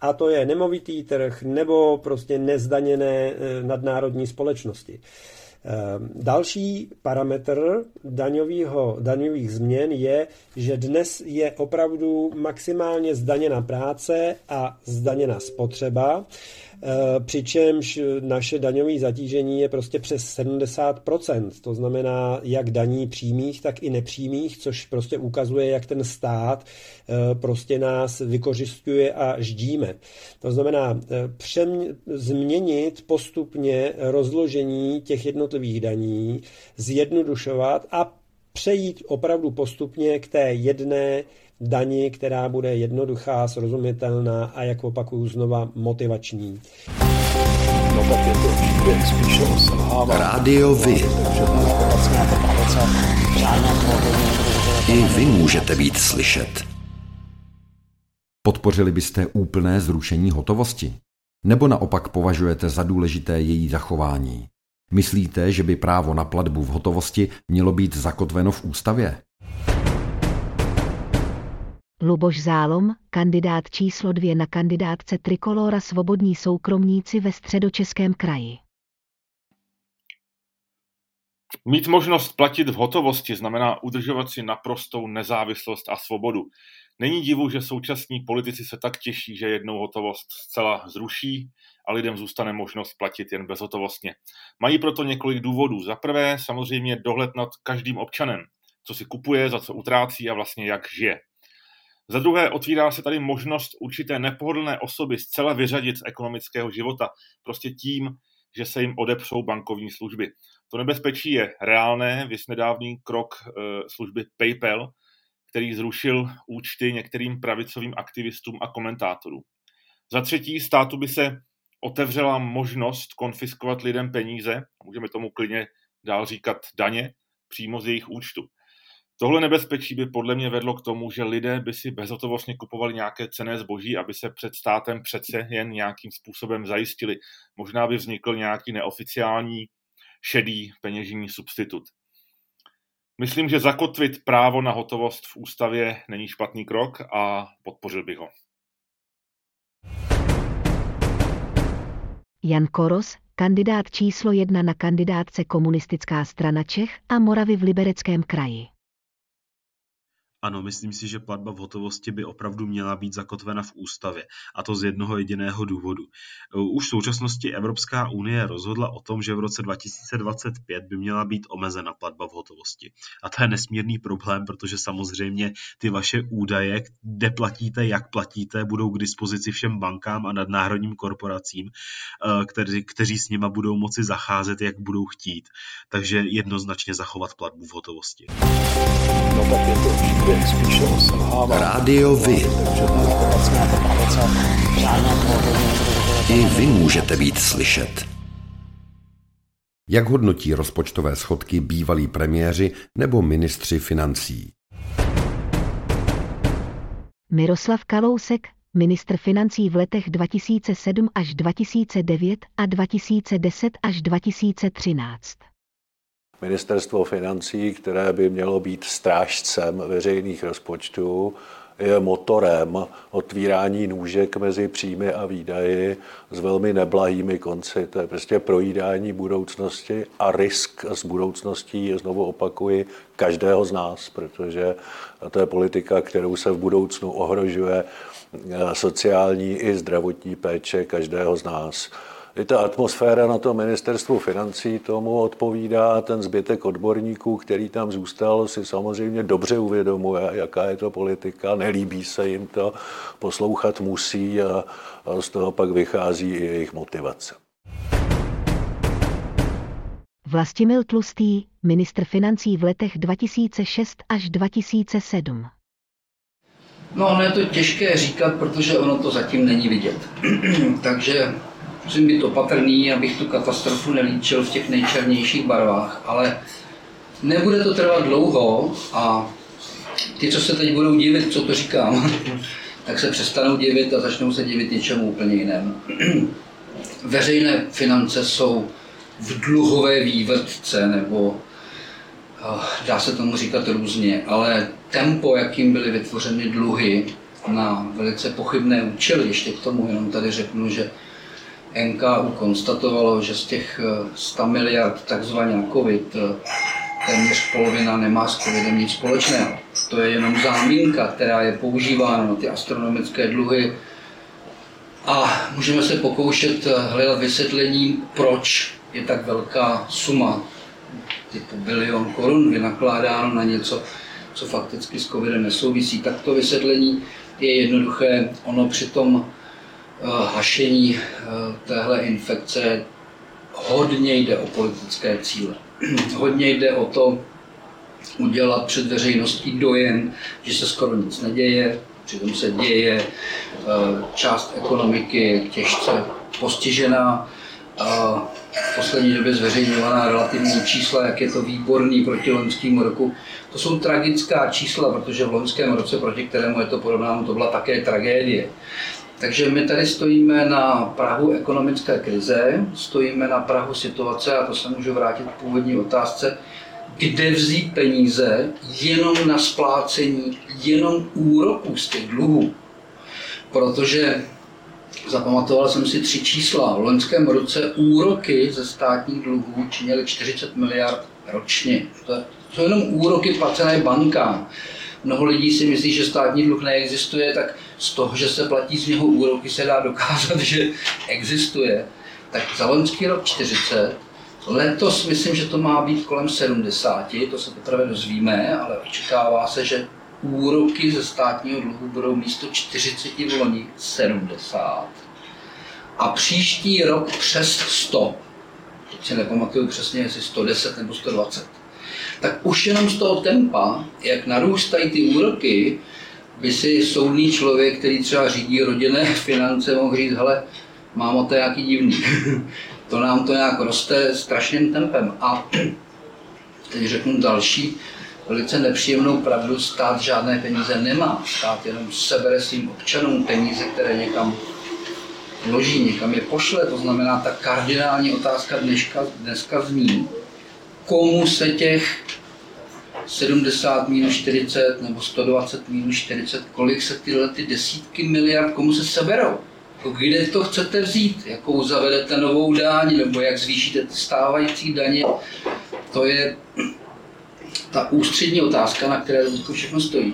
a to je nemovitý trh nebo prostě nezdaněné eh, nadnárodní společnosti. Ehm, další parametr daňového, daňových změn je, že dnes je opravdu maximálně zdaněna práce a zdaněna spotřeba. Eh, přičemž naše daňové zatížení je prostě přes 70%, to znamená jak daní přímých, tak i nepřímých, což prostě ukazuje, jak ten stát eh, prostě nás vykořišťuje a ždíme. To znamená eh, přemě- změnit postupně rozložení těch jednotlivých daní, zjednodušovat a přejít opravdu postupně k té jedné dani, která bude jednoduchá, srozumitelná a jak opakuju znova motivační. No tak je to spíše Rádio Vy. I vy můžete být slyšet. Podpořili byste úplné zrušení hotovosti? Nebo naopak považujete za důležité její zachování? Myslíte, že by právo na platbu v hotovosti mělo být zakotveno v ústavě? Luboš Zálom, kandidát číslo dvě na kandidátce Trikolora Svobodní soukromníci ve středočeském kraji. Mít možnost platit v hotovosti znamená udržovat si naprostou nezávislost a svobodu. Není divu, že současní politici se tak těší, že jednou hotovost zcela zruší a lidem zůstane možnost platit jen bezhotovostně. Mají proto několik důvodů. Za prvé samozřejmě dohled nad každým občanem, co si kupuje, za co utrácí a vlastně jak žije. Za druhé otvírá se tady možnost určité nepohodlné osoby zcela vyřadit z ekonomického života, prostě tím, že se jim odepřou bankovní služby. To nebezpečí je reálné, vys nedávný krok e, služby PayPal, který zrušil účty některým pravicovým aktivistům a komentátorům. Za třetí, státu by se otevřela možnost konfiskovat lidem peníze, můžeme tomu klidně dál říkat daně, přímo z jejich účtu. Tohle nebezpečí by podle mě vedlo k tomu, že lidé by si bezhotovostně kupovali nějaké cené zboží, aby se před státem přece jen nějakým způsobem zajistili. Možná by vznikl nějaký neoficiální šedý peněžní substitut. Myslím, že zakotvit právo na hotovost v ústavě není špatný krok a podpořil bych ho. Jan Koros, kandidát číslo jedna na kandidátce Komunistická strana Čech a Moravy v Libereckém kraji. Ano, myslím si, že platba v hotovosti by opravdu měla být zakotvena v ústavě, a to z jednoho jediného důvodu. Už v současnosti Evropská unie rozhodla o tom, že v roce 2025 by měla být omezena platba v hotovosti. A to je nesmírný problém, protože samozřejmě ty vaše údaje, kde platíte, jak platíte, budou k dispozici všem bankám a nadnárodním korporacím, eh, kteří, kteří s nima budou moci zacházet, jak budou chtít. Takže jednoznačně zachovat platbu v hotovosti. No tak je to Rádio Vy. I vy můžete být slyšet. Jak hodnotí rozpočtové schodky bývalí premiéři nebo ministři financí? Miroslav Kalousek, ministr financí v letech 2007 až 2009 a 2010 až 2013. Ministerstvo financí, které by mělo být strážcem veřejných rozpočtů, je motorem otvírání nůžek mezi příjmy a výdaji s velmi neblahými konci. To je prostě projídání budoucnosti a risk s budoucností, znovu opakuji, každého z nás, protože to je politika, kterou se v budoucnu ohrožuje sociální i zdravotní péče každého z nás i ta atmosféra na to ministerstvu financí tomu odpovídá. Ten zbytek odborníků, který tam zůstal, si samozřejmě dobře uvědomuje, jaká je to politika, nelíbí se jim to, poslouchat musí a, a z toho pak vychází i jejich motivace. Vlastimil Tlustý, ministr financí v letech 2006 až 2007. No, ono je to těžké říkat, protože ono to zatím není vidět. Takže musím být opatrný, abych tu katastrofu nelíčil v těch nejčernějších barvách, ale nebude to trvat dlouho a ty, co se teď budou divit, co to říkám, tak se přestanou divit a začnou se divit něčemu úplně jinému. Veřejné finance jsou v dluhové vývrtce, nebo eh, dá se tomu říkat různě, ale tempo, jakým byly vytvořeny dluhy na velice pochybné účely, ještě k tomu jenom tady řeknu, že NKU konstatovalo, že z těch 100 eh, miliard takzvaně COVID eh, téměř polovina nemá s covidem nic společného. To je jenom záminka, která je používána na ty astronomické dluhy. A můžeme se pokoušet hledat vysvětlení, proč je tak velká suma, typu bilion korun, vynakládáno na něco, co fakticky s covidem nesouvisí. Tak to vysvětlení je jednoduché. Ono při tom eh, hašení eh, téhle infekce hodně jde o politické cíle. hodně jde o to udělat před veřejností dojem, že se skoro nic neděje, přitom se děje, eh, část ekonomiky je těžce postižená, v poslední době zveřejňovaná relativní čísla, jak je to výborný proti loňskému roku. To jsou tragická čísla, protože v loňském roce, proti kterému je to porovnáno, to byla také tragédie. Takže my tady stojíme na Prahu ekonomické krize, stojíme na Prahu situace, a to se můžu vrátit k původní otázce, kde vzít peníze jenom na splácení, jenom úroků z těch dluhů. Protože zapamatoval jsem si tři čísla. V loňském roce úroky ze státních dluhů činily 40 miliard ročně. To jsou jenom úroky placené bankám. Mnoho lidí si myslí, že státní dluh neexistuje, tak z toho, že se platí z něho úroky, se dá dokázat, že existuje. Tak za loňský rok 40, letos myslím, že to má být kolem 70, to se teprve dozvíme, ale očekává se, že úroky ze státního dluhu budou místo 40 v loni 70. A příští rok přes 100. Teď si nepamatuju přesně, jestli 110 nebo 120. Tak už jenom z toho tempa, jak narůstají ty úroky, by si soudný člověk, který třeba řídí rodinné finance, mohl říct, hele, mámo, to je nějaký divný. to nám to nějak roste strašným tempem. A teď řeknu další velice nepříjemnou pravdu, stát žádné peníze nemá. Stát jenom sebere svým občanům peníze, které někam vloží, někam je pošle. To znamená, ta kardinální otázka dneška, dneska zní, komu se těch 70 minus 40 nebo 120 minus 40, kolik se tyhle ty desítky miliard, komu se seberou? Kde to chcete vzít? Jakou zavedete novou daň, nebo jak zvýšíte ty stávající daně? To je ta ústřední otázka, na které to všechno stojí.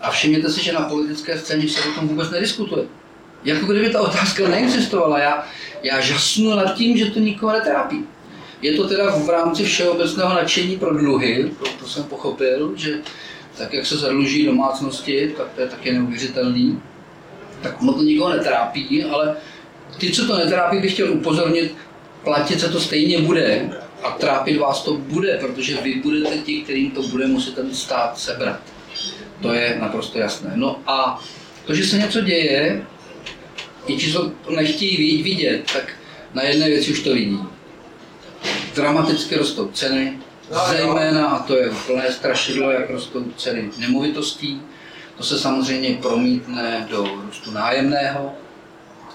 A všimněte si, že na politické scéně se o tom vůbec nediskutuje. Jako kdyby ta otázka neexistovala. Já, já žasnu nad tím, že to nikoho netrápí. Je to teda v rámci všeobecného nadšení pro dluhy, to, to jsem pochopil, že tak, jak se zadluží domácnosti, tak to je taky neuvěřitelný. Tak ono to nikoho netrápí, ale ty, co to netrápí, bych chtěl upozornit, platit se to stejně bude a trápit vás to bude, protože vy budete ti, kterým to bude muset ten stát sebrat. To je naprosto jasné. No a to, že se něco děje, i ti, co to nechtějí vidět, tak na jedné věci už to vidí. Dramaticky rostou ceny, zejména, a to je plné strašidlo, jak rostou ceny nemovitostí. To se samozřejmě promítne do růstu nájemného,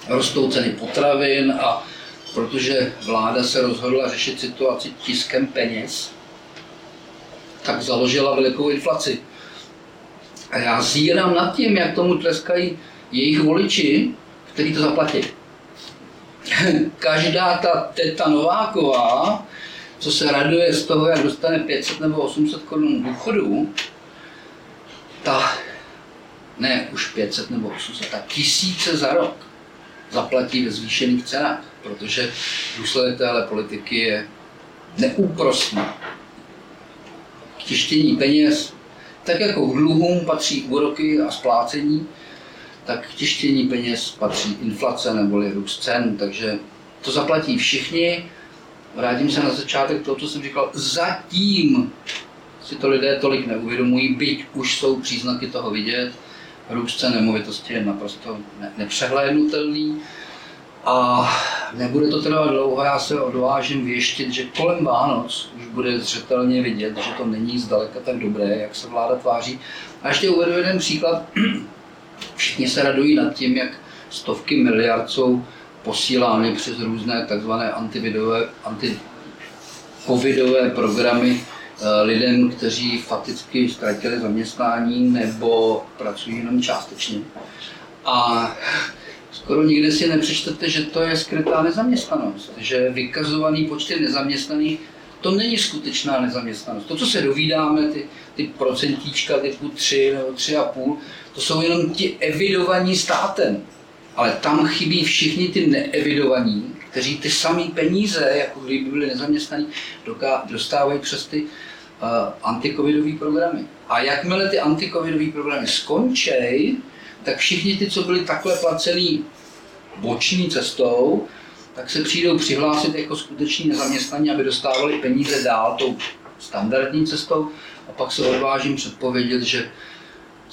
rostou ceny potravin a protože vláda se rozhodla řešit situaci tiskem peněz, tak založila velikou inflaci. A já zírám nad tím, jak tomu tleskají jejich voliči, kteří to zaplatí. Každá ta teta Nováková, co se raduje z toho, jak dostane 500 nebo 800 korun důchodu, ta ne už 500 nebo 800, tak tisíce za rok zaplatí ve zvýšených cenách, protože důsledek téhle politiky je neúprostný. Tištění peněz, tak jako k dluhům patří úroky a splácení, tak k tištění peněz patří inflace neboli růst cen, takže to zaplatí všichni vrátím se na začátek toho, co jsem říkal, zatím si to lidé tolik neuvědomují, byť už jsou příznaky toho vidět. Růst cen nemovitosti je naprosto nepřehlédnutelný. A nebude to trvat dlouho, já se odvážím věštit, že kolem Vánoc už bude zřetelně vidět, že to není zdaleka tak dobré, jak se vláda tváří. A ještě uvedu jeden příklad. Všichni se radují nad tím, jak stovky miliard jsou posílány přes různé takzvané antividové, anti-covidové programy eh, lidem, kteří fakticky ztratili zaměstnání nebo pracují jenom částečně. A skoro nikde si nepřečtete, že to je skrytá nezaměstnanost, že vykazovaný počty nezaměstnaných to není skutečná nezaměstnanost. To, co se dovídáme, ty, ty procentíčka typu 3 nebo 3,5, to jsou jenom ti evidovaní státem. Ale tam chybí všichni ty neevidovaní, kteří ty samé peníze, jako kdyby byli nezaměstnaní, dostávají přes ty uh, antikovidové programy. A jakmile ty antikovidové programy skončí, tak všichni ty, co byli takhle placený boční cestou, tak se přijdou přihlásit jako skuteční nezaměstnaní, aby dostávali peníze dál tou standardní cestou. A pak se odvážím předpovědět, že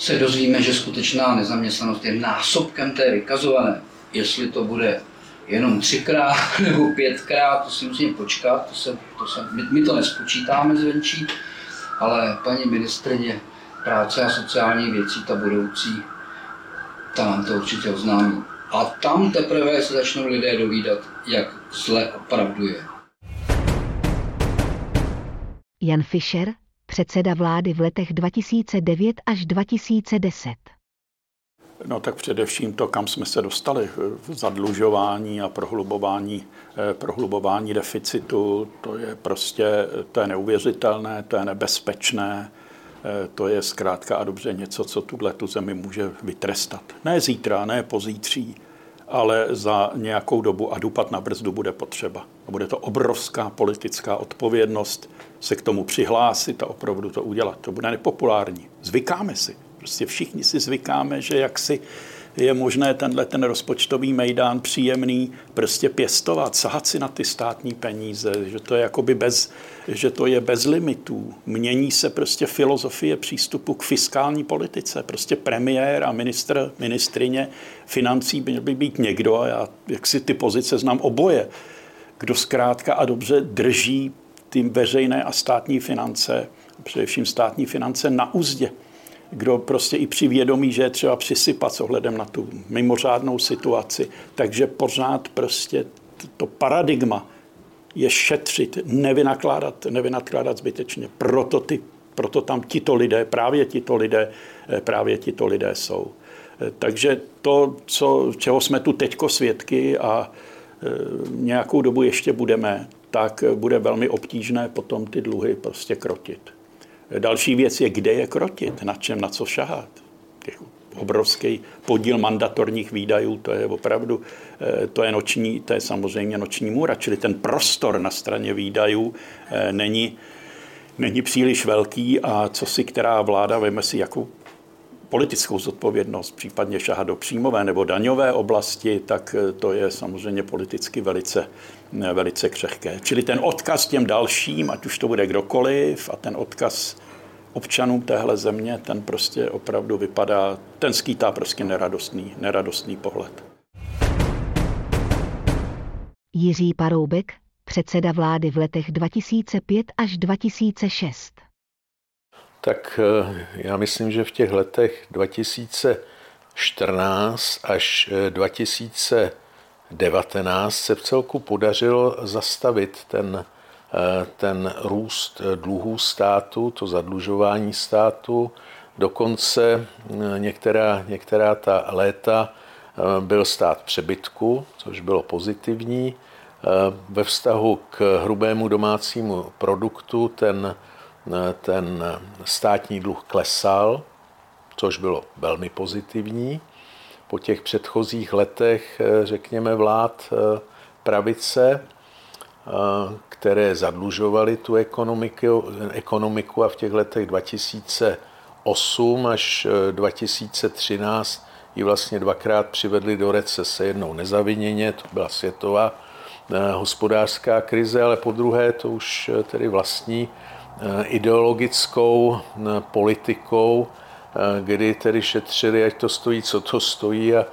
se dozvíme, že skutečná nezaměstnanost je násobkem té vykazované. Jestli to bude jenom třikrát nebo pětkrát, to si musíme počkat, to se, to se, my, my to nespočítáme zvenčí, ale paní ministrině práce a sociální věcí, ta budoucí, ta nám to určitě oznámí. A tam teprve se začnou lidé dovídat, jak zle opravdu je. Jan Fischer, předseda vlády v letech 2009 až 2010. No tak především to, kam jsme se dostali, v zadlužování a prohlubování, eh, prohlubování deficitu, to je prostě, to je neuvěřitelné, to je nebezpečné, eh, to je zkrátka a dobře něco, co tuhle tu zemi může vytrestat. Ne zítra, ne pozítří, ale za nějakou dobu a dupat na brzdu bude potřeba. A bude to obrovská politická odpovědnost se k tomu přihlásit a opravdu to udělat. To bude nepopulární. Zvykáme si. Prostě všichni si zvykáme, že jak si je možné tenhle ten rozpočtový mejdán příjemný prostě pěstovat, sahat si na ty státní peníze, že to je jakoby bez, že to je bez limitů. Mění se prostě filozofie přístupu k fiskální politice. Prostě premiér a ministr, ministrině financí by měl by být někdo, a já jak si ty pozice znám oboje, kdo zkrátka a dobře drží ty veřejné a státní finance, především státní finance na úzdě kdo prostě i při vědomí, že je třeba přisypat s ohledem na tu mimořádnou situaci. Takže pořád prostě to paradigma je šetřit, nevynakládat, nevynakládat zbytečně. Proto, ty, proto tam tito lidé, právě tito lidé, eh, právě tito lidé jsou. Eh, takže to, co, čeho jsme tu teďko svědky a eh, nějakou dobu ještě budeme, tak bude velmi obtížné potom ty dluhy prostě krotit. Další věc je, kde je krotit, na čem, na co šahat. Těch obrovský podíl mandatorních výdajů, to je opravdu, eh, to je, noční, to je samozřejmě noční můra, čili ten prostor na straně výdajů eh, není, není příliš velký a co si která vláda veme si jakou politickou zodpovědnost, případně šahat do příjmové nebo daňové oblasti, tak eh, to je samozřejmě politicky velice, velice křehké. Čili ten odkaz těm dalším, ať už to bude kdokoliv, a ten odkaz občanům téhle země, ten prostě opravdu vypadá, ten skýtá prostě neradostný, neradostný pohled. Jiří Paroubek, předseda vlády v letech 2005 až 2006. Tak eh, já myslím, že v těch letech 2014 až 2019 se v celku podařilo zastavit ten Eh, ten růst dluhů státu, to zadlužování státu. Dokonce eh, některá, některá ta léta eh, byl stát přebytku, což bylo pozitivní. Ve vztahu k hrubému domácímu produktu ten, ten státní dluh klesal, což bylo velmi pozitivní. Po těch předchozích letech, řekněme, vlád pravice, které zadlužovaly tu ekonomiku, ekonomiku a v těch letech 2008 až 2013 ji vlastně dvakrát přivedli do recese, jednou nezaviněně, to byla světová hospodářská krize, ale po druhé to už tedy vlastní ideologickou politikou, kdy tedy šetřili, ať to stojí, co to stojí a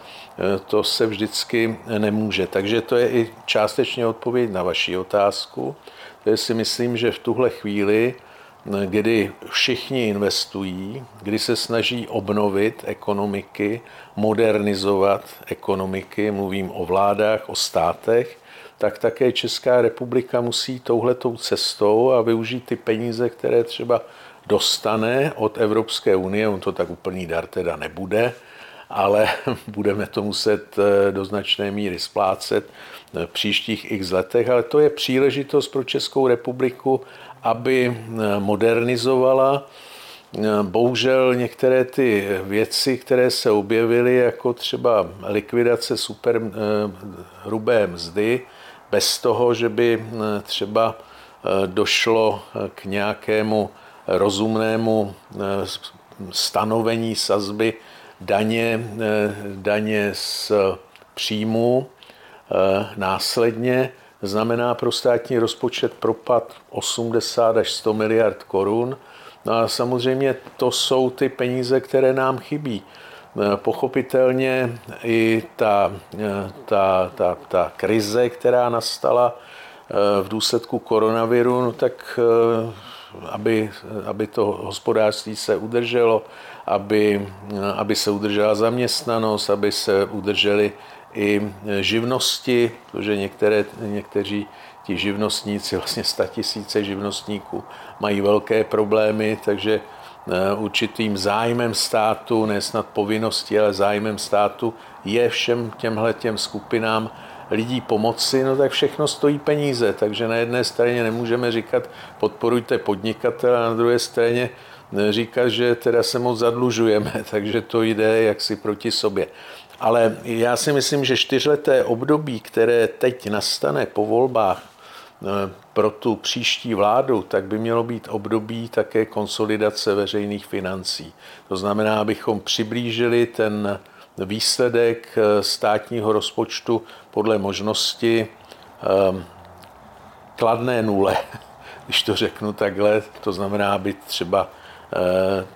to se vždycky nemůže. Takže to je i částečně odpověď na vaši otázku. To si myslím, že v tuhle chvíli, kdy všichni investují, kdy se snaží obnovit ekonomiky, modernizovat ekonomiky, mluvím o vládách, o státech, tak také Česká republika musí touhletou cestou a využít ty peníze, které třeba dostane od Evropské unie, on to tak úplný dar teda nebude, ale budeme to muset eh, do značné míry splácet v příštích x letech, ale to je příležitost pro Českou republiku, aby eh, modernizovala. Eh, bohužel některé ty věci, které se objevily, jako třeba likvidace super hrubé mzdy, bez toho, že by třeba došlo k nějakému rozumnému stanovení sazby daně, eh, daně z příjmu eh, následně znamená pro státní rozpočet propad 80 až 100 miliard korun. No a samozřejmě to jsou ty peníze, které nám chybí. Eh, pochopitelně i ta, ta, ta, ta krize, která nastala v důsledku koronaviru, no tak aby, aby to hospodářství se udrželo, aby, aby se udržela zaměstnanost, aby se udržely i živnosti, protože některé, někteří ti živnostníci, vlastně tisíce živnostníků, mají velké problémy, takže eh, určitým zájmem státu, ne snad povinností, ale zájmem státu je všem těmhle těm skupinám lidí pomoci, no tak všechno stojí peníze. Takže na jedné straně nemůžeme říkat podporujte podnikatele, a na druhé straně říkat, že teda se moc zadlužujeme, takže to jde jaksi proti sobě. Ale já si myslím, že čtyřleté období, které teď nastane po volbách eh, pro tu příští vládu, tak by mělo být období také konsolidace veřejných financí. To znamená, abychom přiblížili ten výsledek eh, státního rozpočtu podle možnosti eh, kladné nule, když to řeknu takhle. To znamená, aby třeba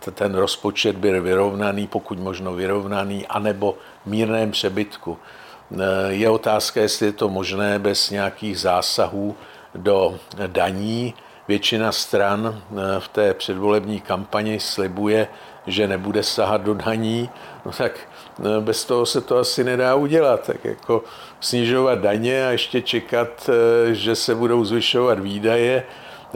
eh, ten rozpočet byl vyrovnaný, pokud možno vyrovnaný, anebo v mírném přebytku. Je otázka, jestli je to možné bez nějakých zásahů do daní. Většina stran v té předvolební kampani slibuje, že nebude sahat do daní, no tak No, bez toho se to asi nedá udělat. Tak jako snižovat daně a ještě čekat, eh, že se budou zvyšovat výdaje,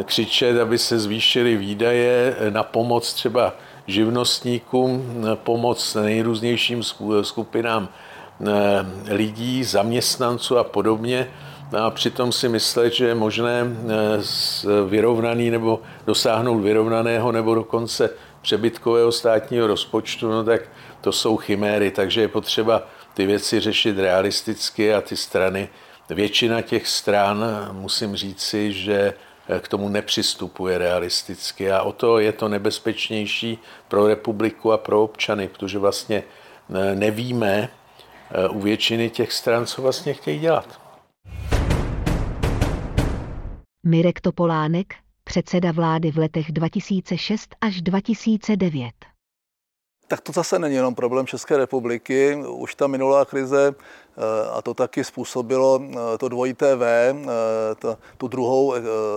křičet, aby se zvýšily výdaje na pomoc třeba živnostníkům, pomoc nejrůznějším skupinám eh, lidí, zaměstnanců a podobně. No a přitom si myslet, že je možné eh, vyrovnaný nebo dosáhnout vyrovnaného nebo dokonce přebytkového státního rozpočtu, no tak to jsou chiméry, takže je potřeba ty věci řešit realisticky a ty strany, většina těch stran, musím říci, že k tomu nepřistupuje realisticky. A o to je to nebezpečnější pro republiku a pro občany, protože vlastně nevíme u většiny těch stran, co vlastně chtějí dělat. Mirek Topolánek, předseda vlády v letech 2006 až 2009. Tak to zase není jenom problém České republiky. Už ta minulá krize, eh, a to taky způsobilo eh, to dvojité V, eh, tu druhou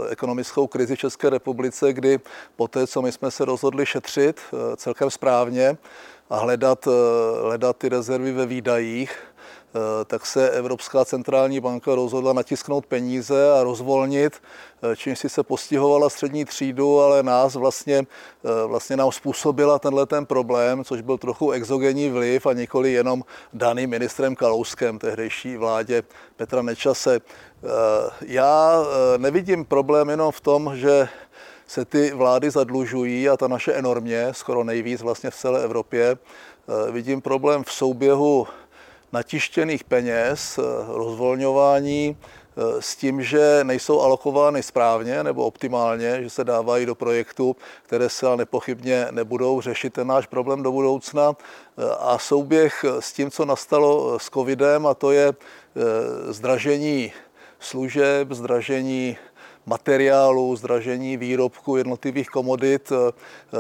ekonomickou krizi v České republice, kdy poté, co my jsme se rozhodli šetřit celkem správně a hledat, hledat ty rezervy ve výdajích, tak se Evropská centrální banka rozhodla natisknout peníze a rozvolnit, eh, čímž si se postihovala střední třídu, ale nás vlastně, eh, vlastně nám způsobila tenhle ten problém, což byl trochu exogenní vliv a nikoli jenom daný ministrem Kalouskem tehdejší vládě Petra Nečase. Já nevidím problém jenom v tom, že se ty vlády zadlužují a ta naše enormně, skoro nejvíc vlastně v celé Evropě. Vidím problém v souběhu natištěných peněz, eh, rozvolňování eh, s tím, že nejsou alokovány správně nebo optimálně, že se dávají do projektu, které se ale nepochybně nebudou řešit ten náš problém do budoucna. Eh, a souběh s tím, co nastalo s covidem, a to je zdražení služeb, zdražení materiálu, zdražení výrobku jednotlivých komodit,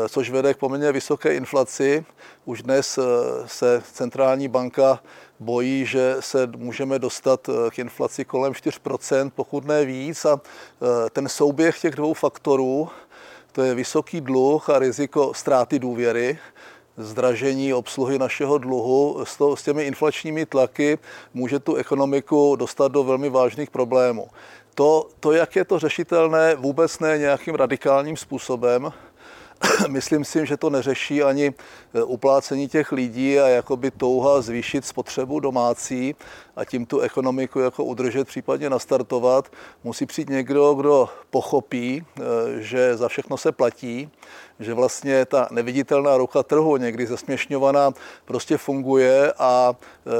což vede k poměrně vysoké inflaci. Už dnes se centrální banka bojí, že se můžeme dostat k inflaci kolem 4%, pokud ne víc. A ten souběh těch dvou faktorů, to je vysoký dluh a riziko ztráty důvěry, zdražení obsluhy našeho dluhu s, to, s těmi inflačními tlaky může tu ekonomiku dostat do velmi vážných problémů. To, to, jak je to řešitelné, vůbec ne nějakým radikálním způsobem. Myslím si, že to neřeší ani e, uplácení těch lidí a jakoby touha zvýšit spotřebu domácí a tím tu ekonomiku jako udržet, případně nastartovat. Musí přijít někdo, kdo pochopí, e, že za všechno se platí, že vlastně ta neviditelná ruka trhu, někdy zesměšňovaná, prostě funguje a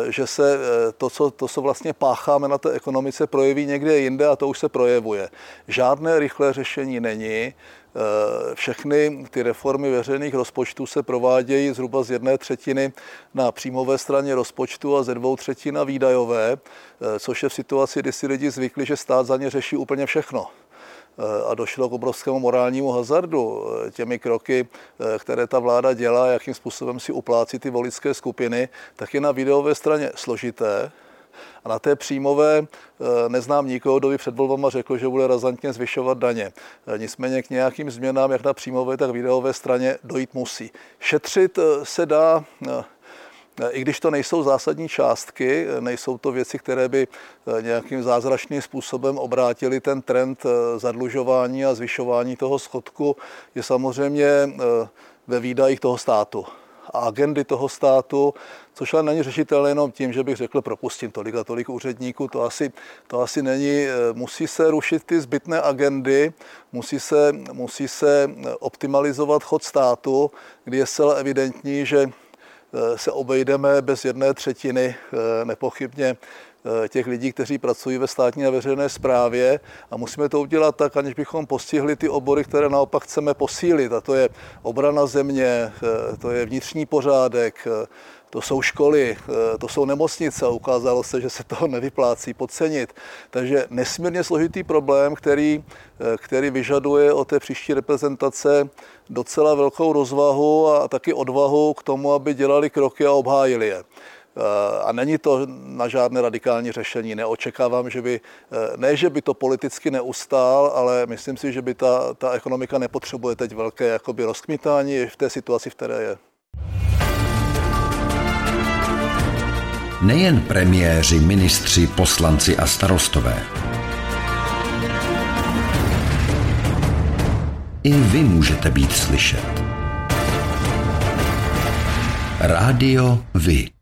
e, že se to co, to, co vlastně pácháme na té ekonomice, projeví někde jinde a to už se projevuje. Žádné rychlé řešení není. Eh, všechny ty reformy veřejných rozpočtů se provádějí zhruba z jedné třetiny na příjmové straně rozpočtu a ze dvou třetin na výdajové, eh, což je v situaci, kdy si lidi zvykli, že stát za ně řeší úplně všechno. Eh, a došlo k obrovskému morálnímu hazardu těmi kroky, které ta vláda dělá, jakým způsobem si uplácí ty voličské skupiny, tak je na videové straně složité, a na té příjmové eh, neznám nikoho, kdo by před volbama řekl, že bude razantně zvyšovat daně. Eh, nicméně k nějakým změnám, jak na příjmové, tak videové straně dojít musí. Šetřit eh, se dá i když to nejsou zásadní částky, nejsou to věci, které by nějakým zázračným způsobem obrátily ten trend zadlužování a zvyšování toho schodku, je samozřejmě ve výdajích toho státu a agendy toho státu, což ale není řešitelné jenom tím, že bych řekl, propustím tolik a tolik úředníků, to asi, to asi není. Eh, musí se rušit ty zbytné agendy, musí se, musí se optimalizovat chod státu, kdy je zcela evidentní, že eh, se obejdeme bez jedné třetiny eh, nepochybně Eh, těch lidí, kteří pracují ve státní a veřejné správě a musíme to udělat tak, aniž bychom postihli ty obory, které naopak chceme posílit. A to je obrana země, eh, to je vnitřní pořádek, eh, to jsou školy, to jsou nemocnice a ukázalo se, že se toho nevyplácí podcenit. Takže nesmírně složitý problém, který, který vyžaduje o té příští reprezentace docela velkou rozvahu a taky odvahu k tomu, aby dělali kroky a obhájili je. Eh, a není to na žádné radikální řešení. Neočekávám, že by, eh, ne, že by to politicky neustál, ale myslím si, že by ta, ta ekonomika nepotřebuje teď velké jakoby rozkmitání v té situaci, v které je. Nejen premiéři, ministři, poslanci a starostové. I vy můžete být slyšet. Rádio Vy.